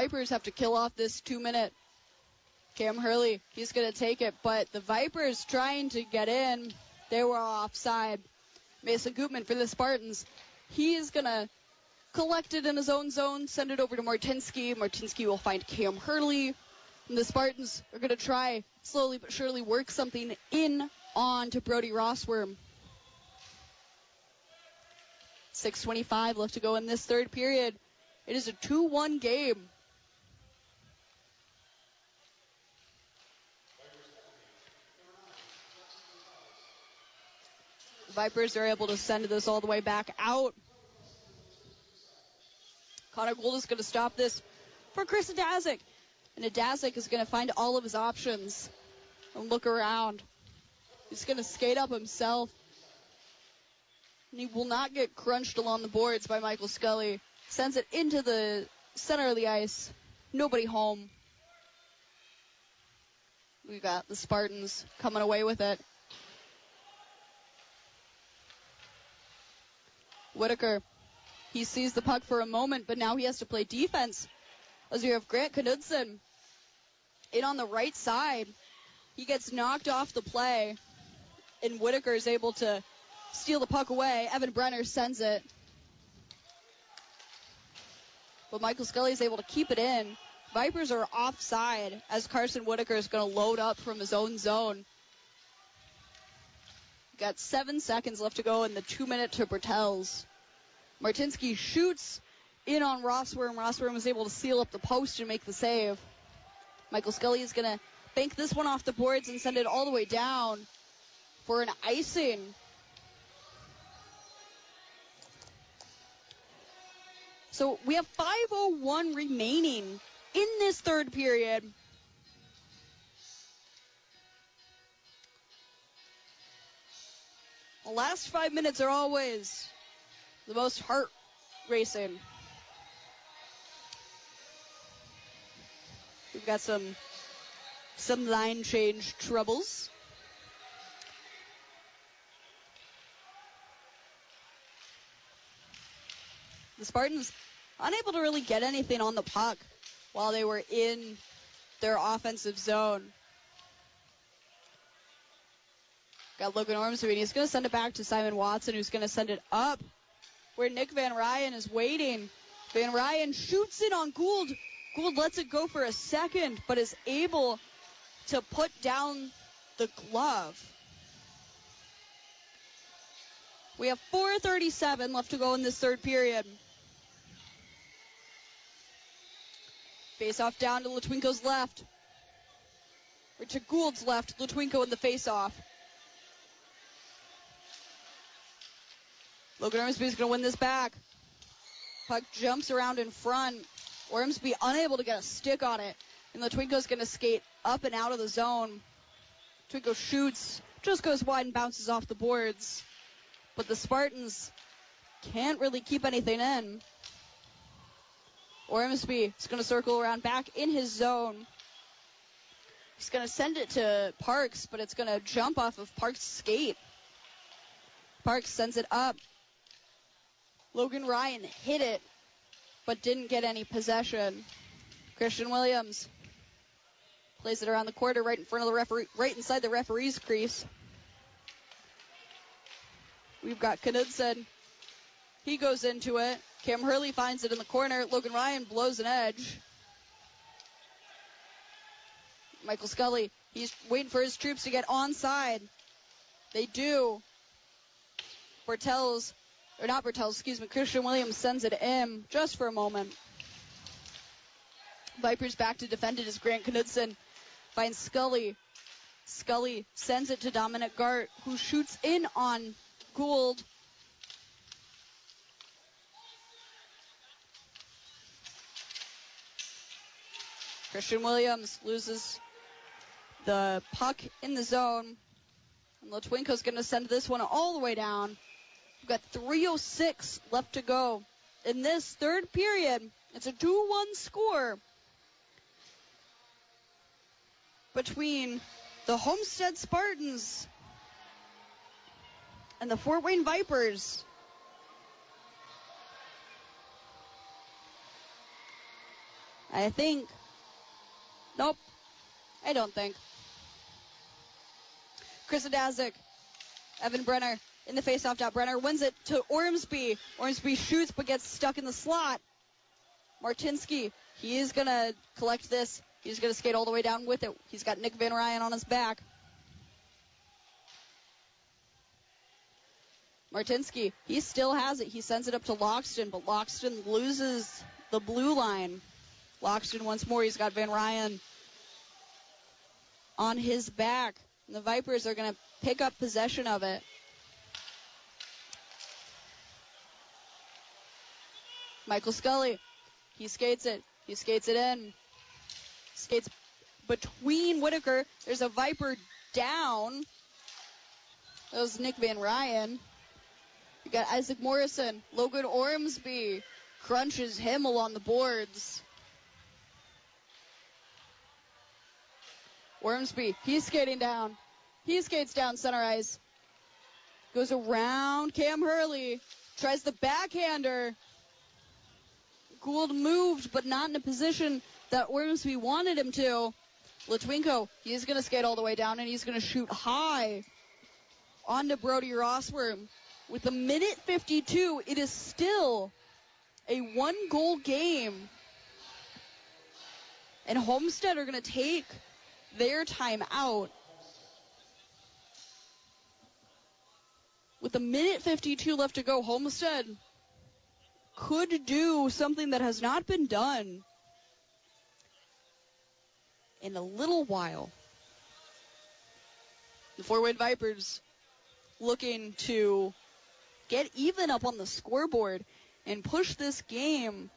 Speaker 2: Vipers have to kill off this two minute. Cam Hurley, he's going to take it, but the Vipers trying to get in. They were offside. Mason Gutman for the Spartans. He is going to collect it in his own zone, send it over to Martinsky. Martinsky will find Cam Hurley. And the Spartans are going to try slowly but surely work something in on to Brody Rossworm. 6.25 left to go in this third period. It is a 2 1 game. Vipers are able to send this all the way back out. Connor Gould is going to stop this for Chris Adazik. And Adazik is going to find all of his options and look around. He's going to skate up himself. And he will not get crunched along the boards by Michael Scully sends it into the center of the ice. Nobody home. We've got the Spartans coming away with it. Whitaker, he sees the puck for a moment, but now he has to play defense. As you have Grant Knudsen in on the right side. He gets knocked off the play, and Whitaker is able to steal the puck away. Evan Brenner sends it but Michael Scully is able to keep it in. Vipers are offside as Carson Whitaker is going to load up from his own zone. Got seven seconds left to go in the two minute to Bertels. Martinsky shoots in on Rossworm. Rossworm is able to seal up the post and make the save. Michael Scully is going to bank this one off the boards and send it all the way down for an icing. So we have 5.01 remaining in this third period. The last five minutes are always the most heart racing. We've got some some line change troubles. The Spartans unable to really get anything on the puck while they were in their offensive zone. Got Logan Ormsby, and he's going to send it back to Simon Watson, who's going to send it up where Nick Van Ryan is waiting. Van Ryan shoots it on Gould. Gould lets it go for a second, but is able to put down the glove. We have 4.37 left to go in this third period. Face off down to Latwinko's left. Or to Gould's left. Latwinko in the face off. Logan Ormsby is going to win this back. Puck jumps around in front. Ormsby unable to get a stick on it. And Latwinko's going to skate up and out of the zone. Twinko shoots, just goes wide and bounces off the boards. But the Spartans can't really keep anything in. Ormsby is going to circle around back in his zone. He's going to send it to Parks, but it's going to jump off of Parks' skate. Parks sends it up. Logan Ryan hit it, but didn't get any possession. Christian Williams plays it around the quarter, right in front of the referee, right inside the referee's crease. We've got Knudsen. He goes into it. Cam Hurley finds it in the corner. Logan Ryan blows an edge. Michael Scully, he's waiting for his troops to get onside. They do. Bertels, or not Bertels, excuse me, Christian Williams sends it in just for a moment. Vipers back to defend it as Grant Knudsen finds Scully. Scully sends it to Dominic Gart, who shoots in on Gould. Christian Williams loses the puck in the zone. And Latwinko's going to send this one all the way down. Got 3.06 left to go. In this third period, it's a 2 1 score between the Homestead Spartans and the Fort Wayne Vipers. I think. Nope. I don't think. Chris Adazik, Evan Brenner in the faceoff dot. Brenner wins it to Ormsby. Ormsby shoots but gets stuck in the slot. Martinsky, he is going to collect this. He's going to skate all the way down with it. He's got Nick Van Ryan on his back. Martinsky, he still has it. He sends it up to Loxton, but Loxton loses the blue line. Loxton once more, he's got Van Ryan on his back. And the Vipers are going to pick up possession of it. Michael Scully, he skates it. He skates it in. Skates between Whitaker. There's a Viper down. That was Nick Van Ryan. You got Isaac Morrison. Logan Ormsby crunches him along the boards. Ormsby, he's skating down. He skates down center ice. Goes around Cam Hurley. Tries the backhander. Gould moved, but not in a position that Ormsby wanted him to. Latwinko, he's going to skate all the way down and he's going to shoot high onto Brody Rossworm. With a minute 52, it is still a one goal game. And Homestead are going to take their time out. With a minute 52 left to go, Homestead could do something that has not been done in a little while. The Fort Wayne Vipers looking to get even up on the scoreboard and push this game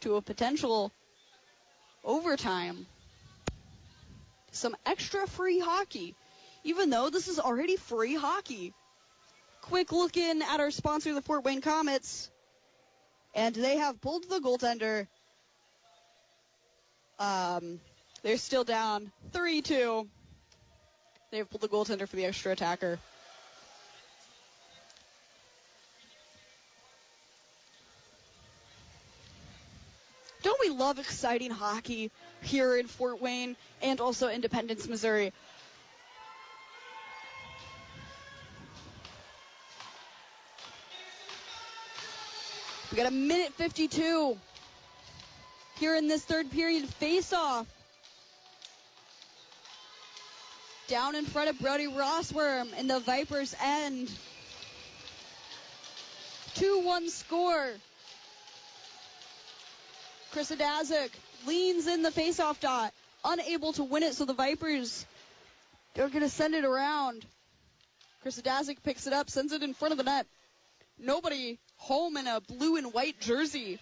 Speaker 2: to a potential overtime. Some extra free hockey, even though this is already free hockey. Quick look in at our sponsor, the Fort Wayne Komets, and they have pulled the goaltender. Um, they're still down 3 2. They've pulled the goaltender for the extra attacker. Don't we love exciting hockey here in Fort Wayne and also Independence, Missouri? We got a minute 52 here in this third period face off. Down in front of Brody Rossworm in the Vipers end. 2-1 score. Chris Adazik leans in the faceoff dot, unable to win it, so the Vipers are going to send it around. Chris Adazik picks it up, sends it in front of the net. Nobody home in a blue and white jersey.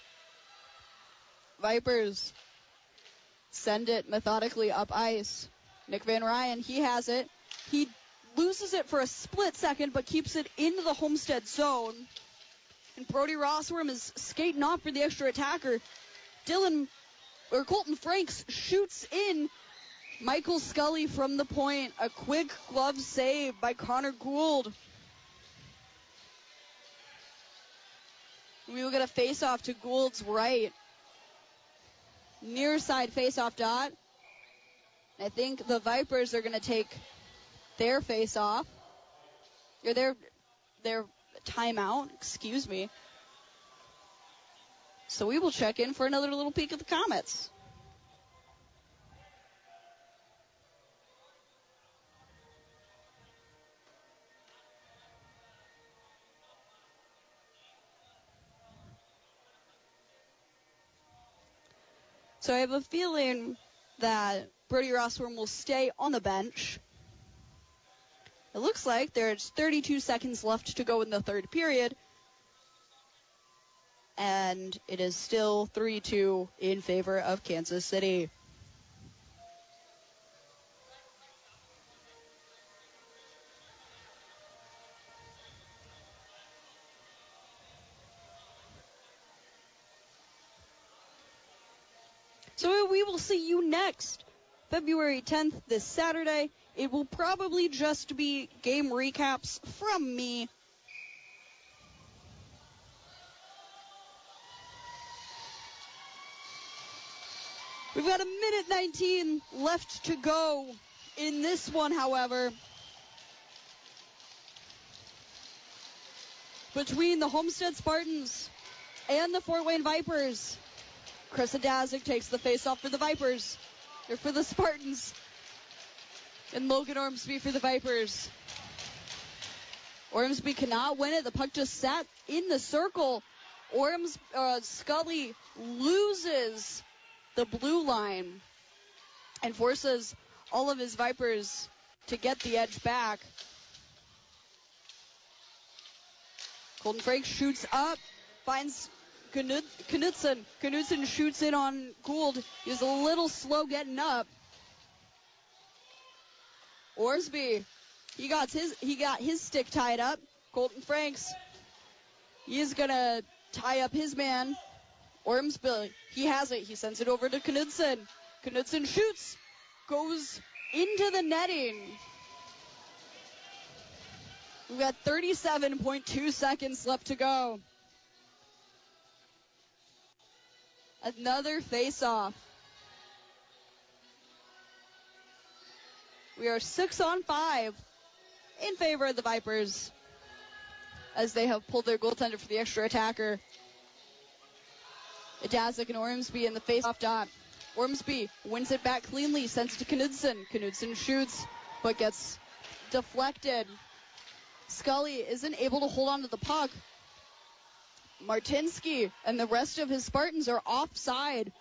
Speaker 2: Vipers send it methodically up ice. Nick Van Ryan, he has it. He loses it for a split second, but keeps it into the Homestead zone. And Brody Rossworm is skating off for the extra attacker. Dylan or Colton Franks shoots in. Michael Scully from the point. A quick glove save by Connor Gould. We will get a face off to Gould's right. Near side face off dot. I think the Vipers are going to take their face off. Or their their timeout. Excuse me. So we will check in for another little peek at the Komets. So I have a feeling that Brody Rossworm will stay on the bench. It looks like there's 32 seconds left to go in the third period. And it is still 3 2 in favor of Kansas City. See you next, February 10th, this Saturday. It will probably just be game recaps from me. We've got a minute 19 left to go in this one, however. Between the Homestead Spartans and the Fort Wayne Vipers. Chris Adazik takes the face-off for the Vipers. Or for the Spartans. And Logan Ormsby for the Vipers. Ormsby cannot win it. The puck just sat in the circle. Orms, uh, Scully loses the blue line and forces all of his Vipers to get the edge back. Colton Frank shoots up, finds Knudsen. Knudsen shoots in on Gould. He's a little slow getting up. Ormsby, he got his he got his stick tied up. Colton Franks, he is gonna tie up his man. Ormsby, he has it. He sends it over to Knudsen. Knudsen shoots, goes into the netting. We've got 37.2 seconds left to go. Another face-off. We are six on five in favor of the Vipers as they have pulled their goaltender for the extra attacker. Adazik and Ormsby in the face-off dot. Ormsby wins it back cleanly, sends it to Knudsen. Knudsen shoots, but gets deflected. Scully isn't able to hold on to the puck. Martinsky and the rest of his Spartans are offside.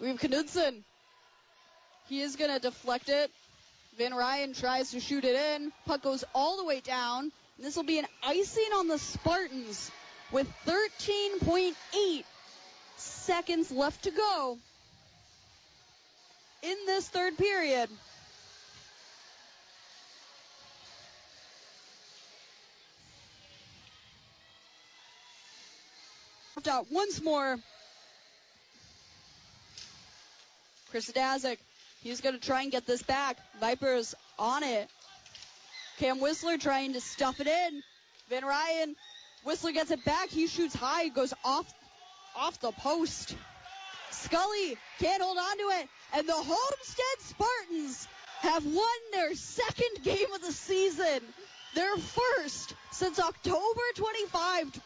Speaker 2: We have Knudsen. He is going to deflect it. Van Ryan tries to shoot it in. Puck goes all the way down. This will be an icing on the Spartans with 13.8 seconds left to go in this third period. Out once more. Chris Adazik, he's going to try and get this back. Vipers on it. Cam Whistler trying to stuff it in. Van Ryan, Whistler gets it back. He shoots high, goes off off the post. Scully can't hold on to it, and the Homestead Spartans have won their second game of the season, their first since October 25,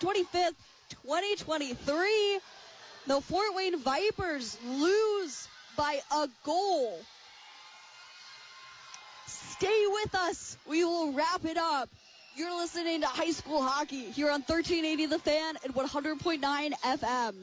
Speaker 2: 25th, 2023. The Fort Wayne Vipers lose by a goal. Stay with us. We will wrap it up. You're listening to high school hockey here on 1380 The Fan and 100.9 FM.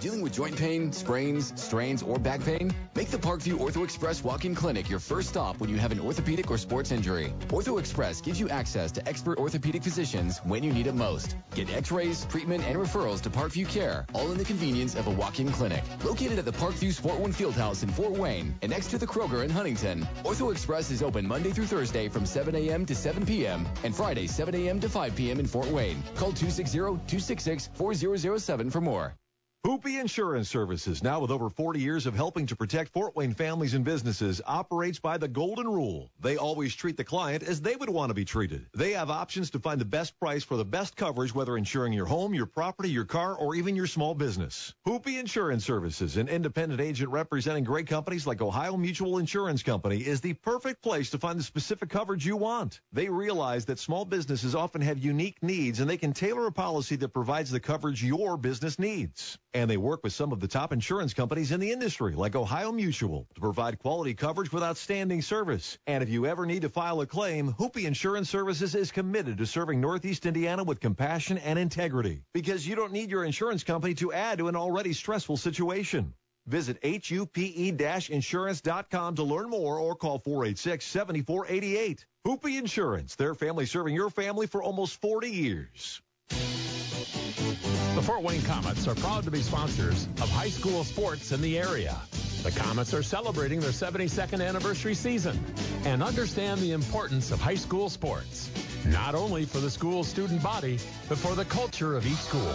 Speaker 3: Dealing with joint pain, sprains, strains, or back pain? Make the Parkview Ortho Express walk-in clinic your first stop when you have an orthopedic or sports injury. Ortho Express gives you access to expert orthopedic physicians when you need it most. Get x-rays, treatment, and referrals to Parkview Care, all in the convenience of a walk-in clinic. Located at the Parkview Sport One Fieldhouse in Fort Wayne and next to the Kroger in Huntington, Ortho Express is open Monday through Thursday from 7 a.m. to 7 p.m. and Friday 7 a.m. to 5 p.m. in Fort Wayne. Call 260-266-4007 for more.
Speaker 12: Hupe Insurance Services, now with over 40 years of helping to protect Fort Wayne families and businesses, operates by the golden rule. They always treat the client as they would want to be treated. They have options to find the best price for the best coverage, whether insuring your home, your property, your car, or even your small business. Hupe Insurance Services, an independent agent representing great companies like Ohio Mutual Insurance Company, is the perfect place to find the specific coverage you want. They realize that small businesses often have unique needs and they can tailor a policy that provides the coverage your business needs. And they work with some of the top insurance companies in the industry, like Ohio Mutual, to provide quality coverage with outstanding service. And if you ever need to file a claim, Hupe Insurance Services is committed to serving Northeast Indiana with compassion and integrity. Because you don't need your insurance company to add to an already stressful situation. Visit HUPE-insurance.com to learn more or call 486-7488. Hupe Insurance, their family serving your family for almost 40 years. Mm.
Speaker 11: The Fort Wayne Komets are proud to be sponsors of high school sports in the area. The Komets are celebrating their 72nd anniversary season and understand the importance of high school sports, not only for the school's student body, but for the culture of each school.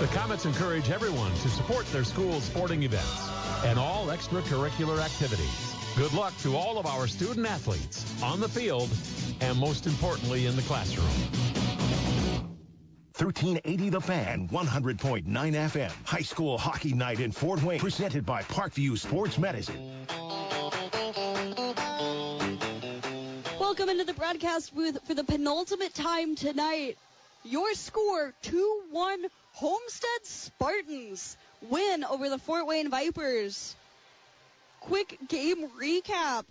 Speaker 11: The Komets encourage everyone to support their school's sporting events and all extracurricular activities. Good luck to all of our student athletes on the field and most importantly in the classroom.
Speaker 1: 1380 The Fan, 100.9 FM. High school hockey night in Fort Wayne, presented by Parkview Sports Medicine.
Speaker 2: Welcome into the broadcast booth for the penultimate time tonight. Your score 2 1 Homestead Spartans win over the Fort Wayne Vipers. Quick game recap.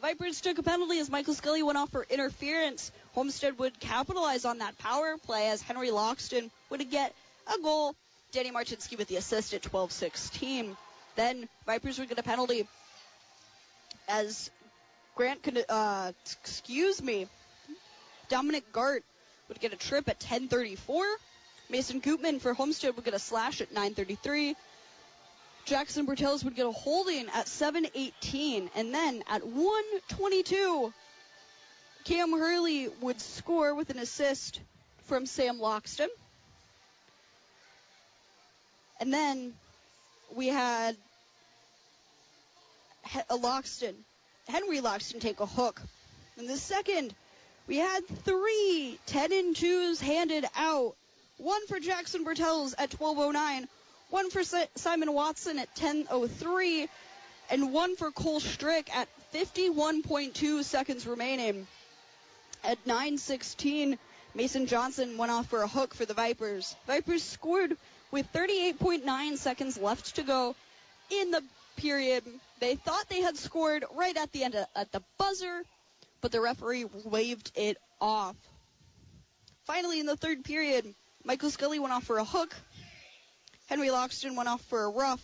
Speaker 2: Vipers took a penalty as Michael Scully went off for interference. Homestead would capitalize on that power play as Henry Loxton would get a goal. Danny Martinsky with the assist at 12-16. Then Vipers would get a penalty as Grant uh, excuse me, Dominic Gart would get a trip at 10:34. Mason Koopman for Homestead would get a slash at 9:33. Jackson Bertels would get a holding at 7:18, and then at 1:22, Cam Hurley would score with an assist from Sam Loxton. And then we had a uh, Loxton, Henry Loxton take a hook. In the second, we had three 10 and 2s handed out. One for Jackson Bertels at 1209, one for Simon Watson at 1003, and one for Cole Strick at 51.2 seconds remaining. At 916, Mason Johnson went off for a hook for the Vipers. Vipers scored with 38.9 seconds left to go in the period. They thought they had scored right at the end of, at the buzzer, but the referee waved it off. Finally, in the third period, Michael Scully went off for a hook. Henry Loxton went off for a rough.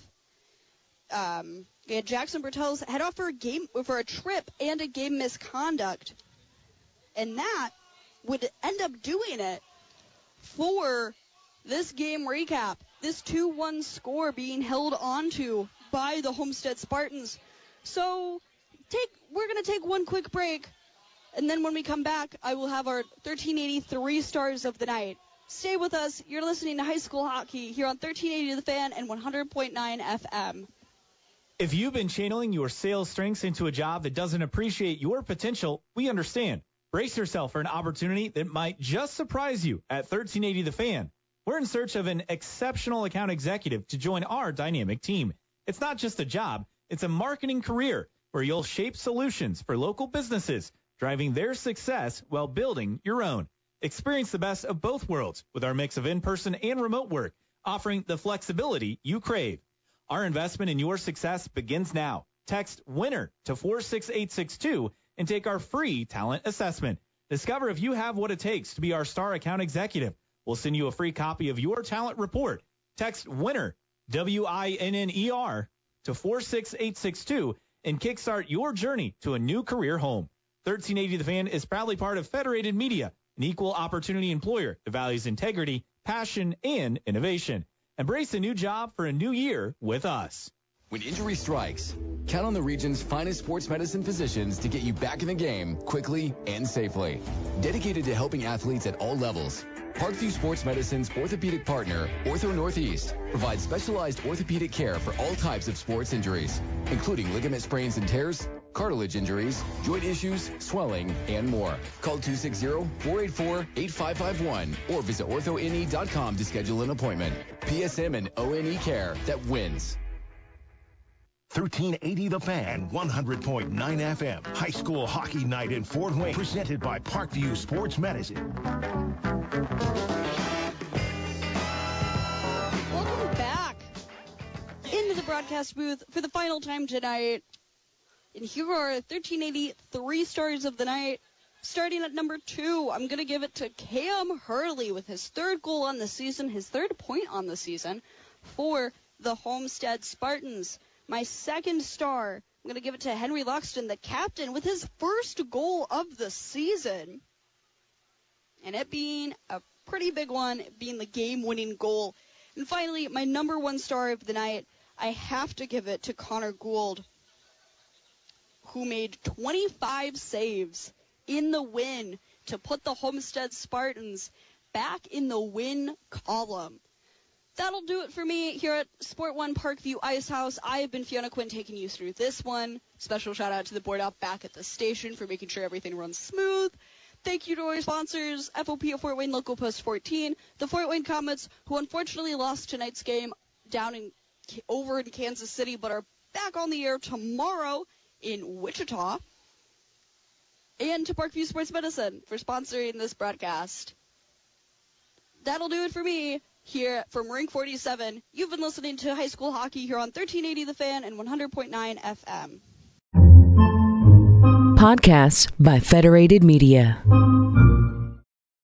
Speaker 2: Um, Jackson Bertels head off for a game for a trip and a game misconduct, and that would end up doing it for this game recap. This 2-1 score being held onto by the Homestead Spartans. So take we're gonna take one quick break, and then when we come back, I will have our 1383 stars of the night. Stay with us. You're listening to High School Hockey here on 1380 The Fan and 100.9 FM.
Speaker 4: If you've been channeling your sales strengths into a job that doesn't appreciate your potential, we understand. Brace yourself for an opportunity that might just surprise you at 1380 The Fan. We're in search of an exceptional account executive to join our dynamic team. It's not just a job, it's a marketing career where you'll shape solutions for local businesses, driving their success while building your own. Experience the best of both worlds with our mix of in-person and remote work, offering the flexibility you crave. Our investment in your success begins now. Text WINNER to 46862 and take our free talent assessment. Discover if you have what it takes to be our star account executive. We'll send you a free copy of your talent report. Text WINNER, W-I-N-N-E-R, to 46862 and kickstart your journey to a new career home. 1380 The Fan is proudly part of Federated Media, an equal opportunity employer that values integrity, passion, and innovation. Embrace a new job for a new year with us.
Speaker 3: When injury strikes, count on the region's finest sports medicine physicians to get you back in the game quickly and safely. Dedicated to helping athletes at all levels, Parkview Sports Medicine's orthopedic partner, Ortho Northeast, provides specialized orthopedic care for all types of sports injuries, including ligament sprains and tears, cartilage injuries, joint issues, swelling, and more. Call 260-484-8551 or visit orthone.com to schedule an appointment. PSM and ONE Care that wins.
Speaker 1: 1380 The Fan, 100.9 FM. High school hockey night in Fort Wayne, presented by Parkview Sports Medicine.
Speaker 2: Welcome back into the broadcast booth for the final time tonight. And here are 1380 three of the night. Starting at number two, I'm going to give it to Cam Hurley with his third goal on the season, his third point on the season for the Homestead Spartans. My second star, I'm going to give it to Henry Loxton, the captain, with his first goal of the season. And it being a pretty big one, being the game winning goal. And finally, my number one star of the night, I have to give it to Connor Gould, who made 25 saves in the win to put the Homestead Spartans back in the win column. That'll do it for me here at Sport One Parkview Ice House. I have been Fiona Quinn taking you through this one. Special shout out to the board out back at the station for making sure everything runs smooth. Thank you to our sponsors, FOP of Fort Wayne Local Post 14, the Fort Wayne Komets, who unfortunately lost tonight's game down in over in Kansas City, but are back on the air tomorrow in Wichita. And to Parkview Sports Medicine for sponsoring this broadcast. That'll do it for me here from Rink 47. You've been listening to high school hockey here on 1380 The Fan and 100.9 FM.
Speaker 13: Podcasts by Federated Media.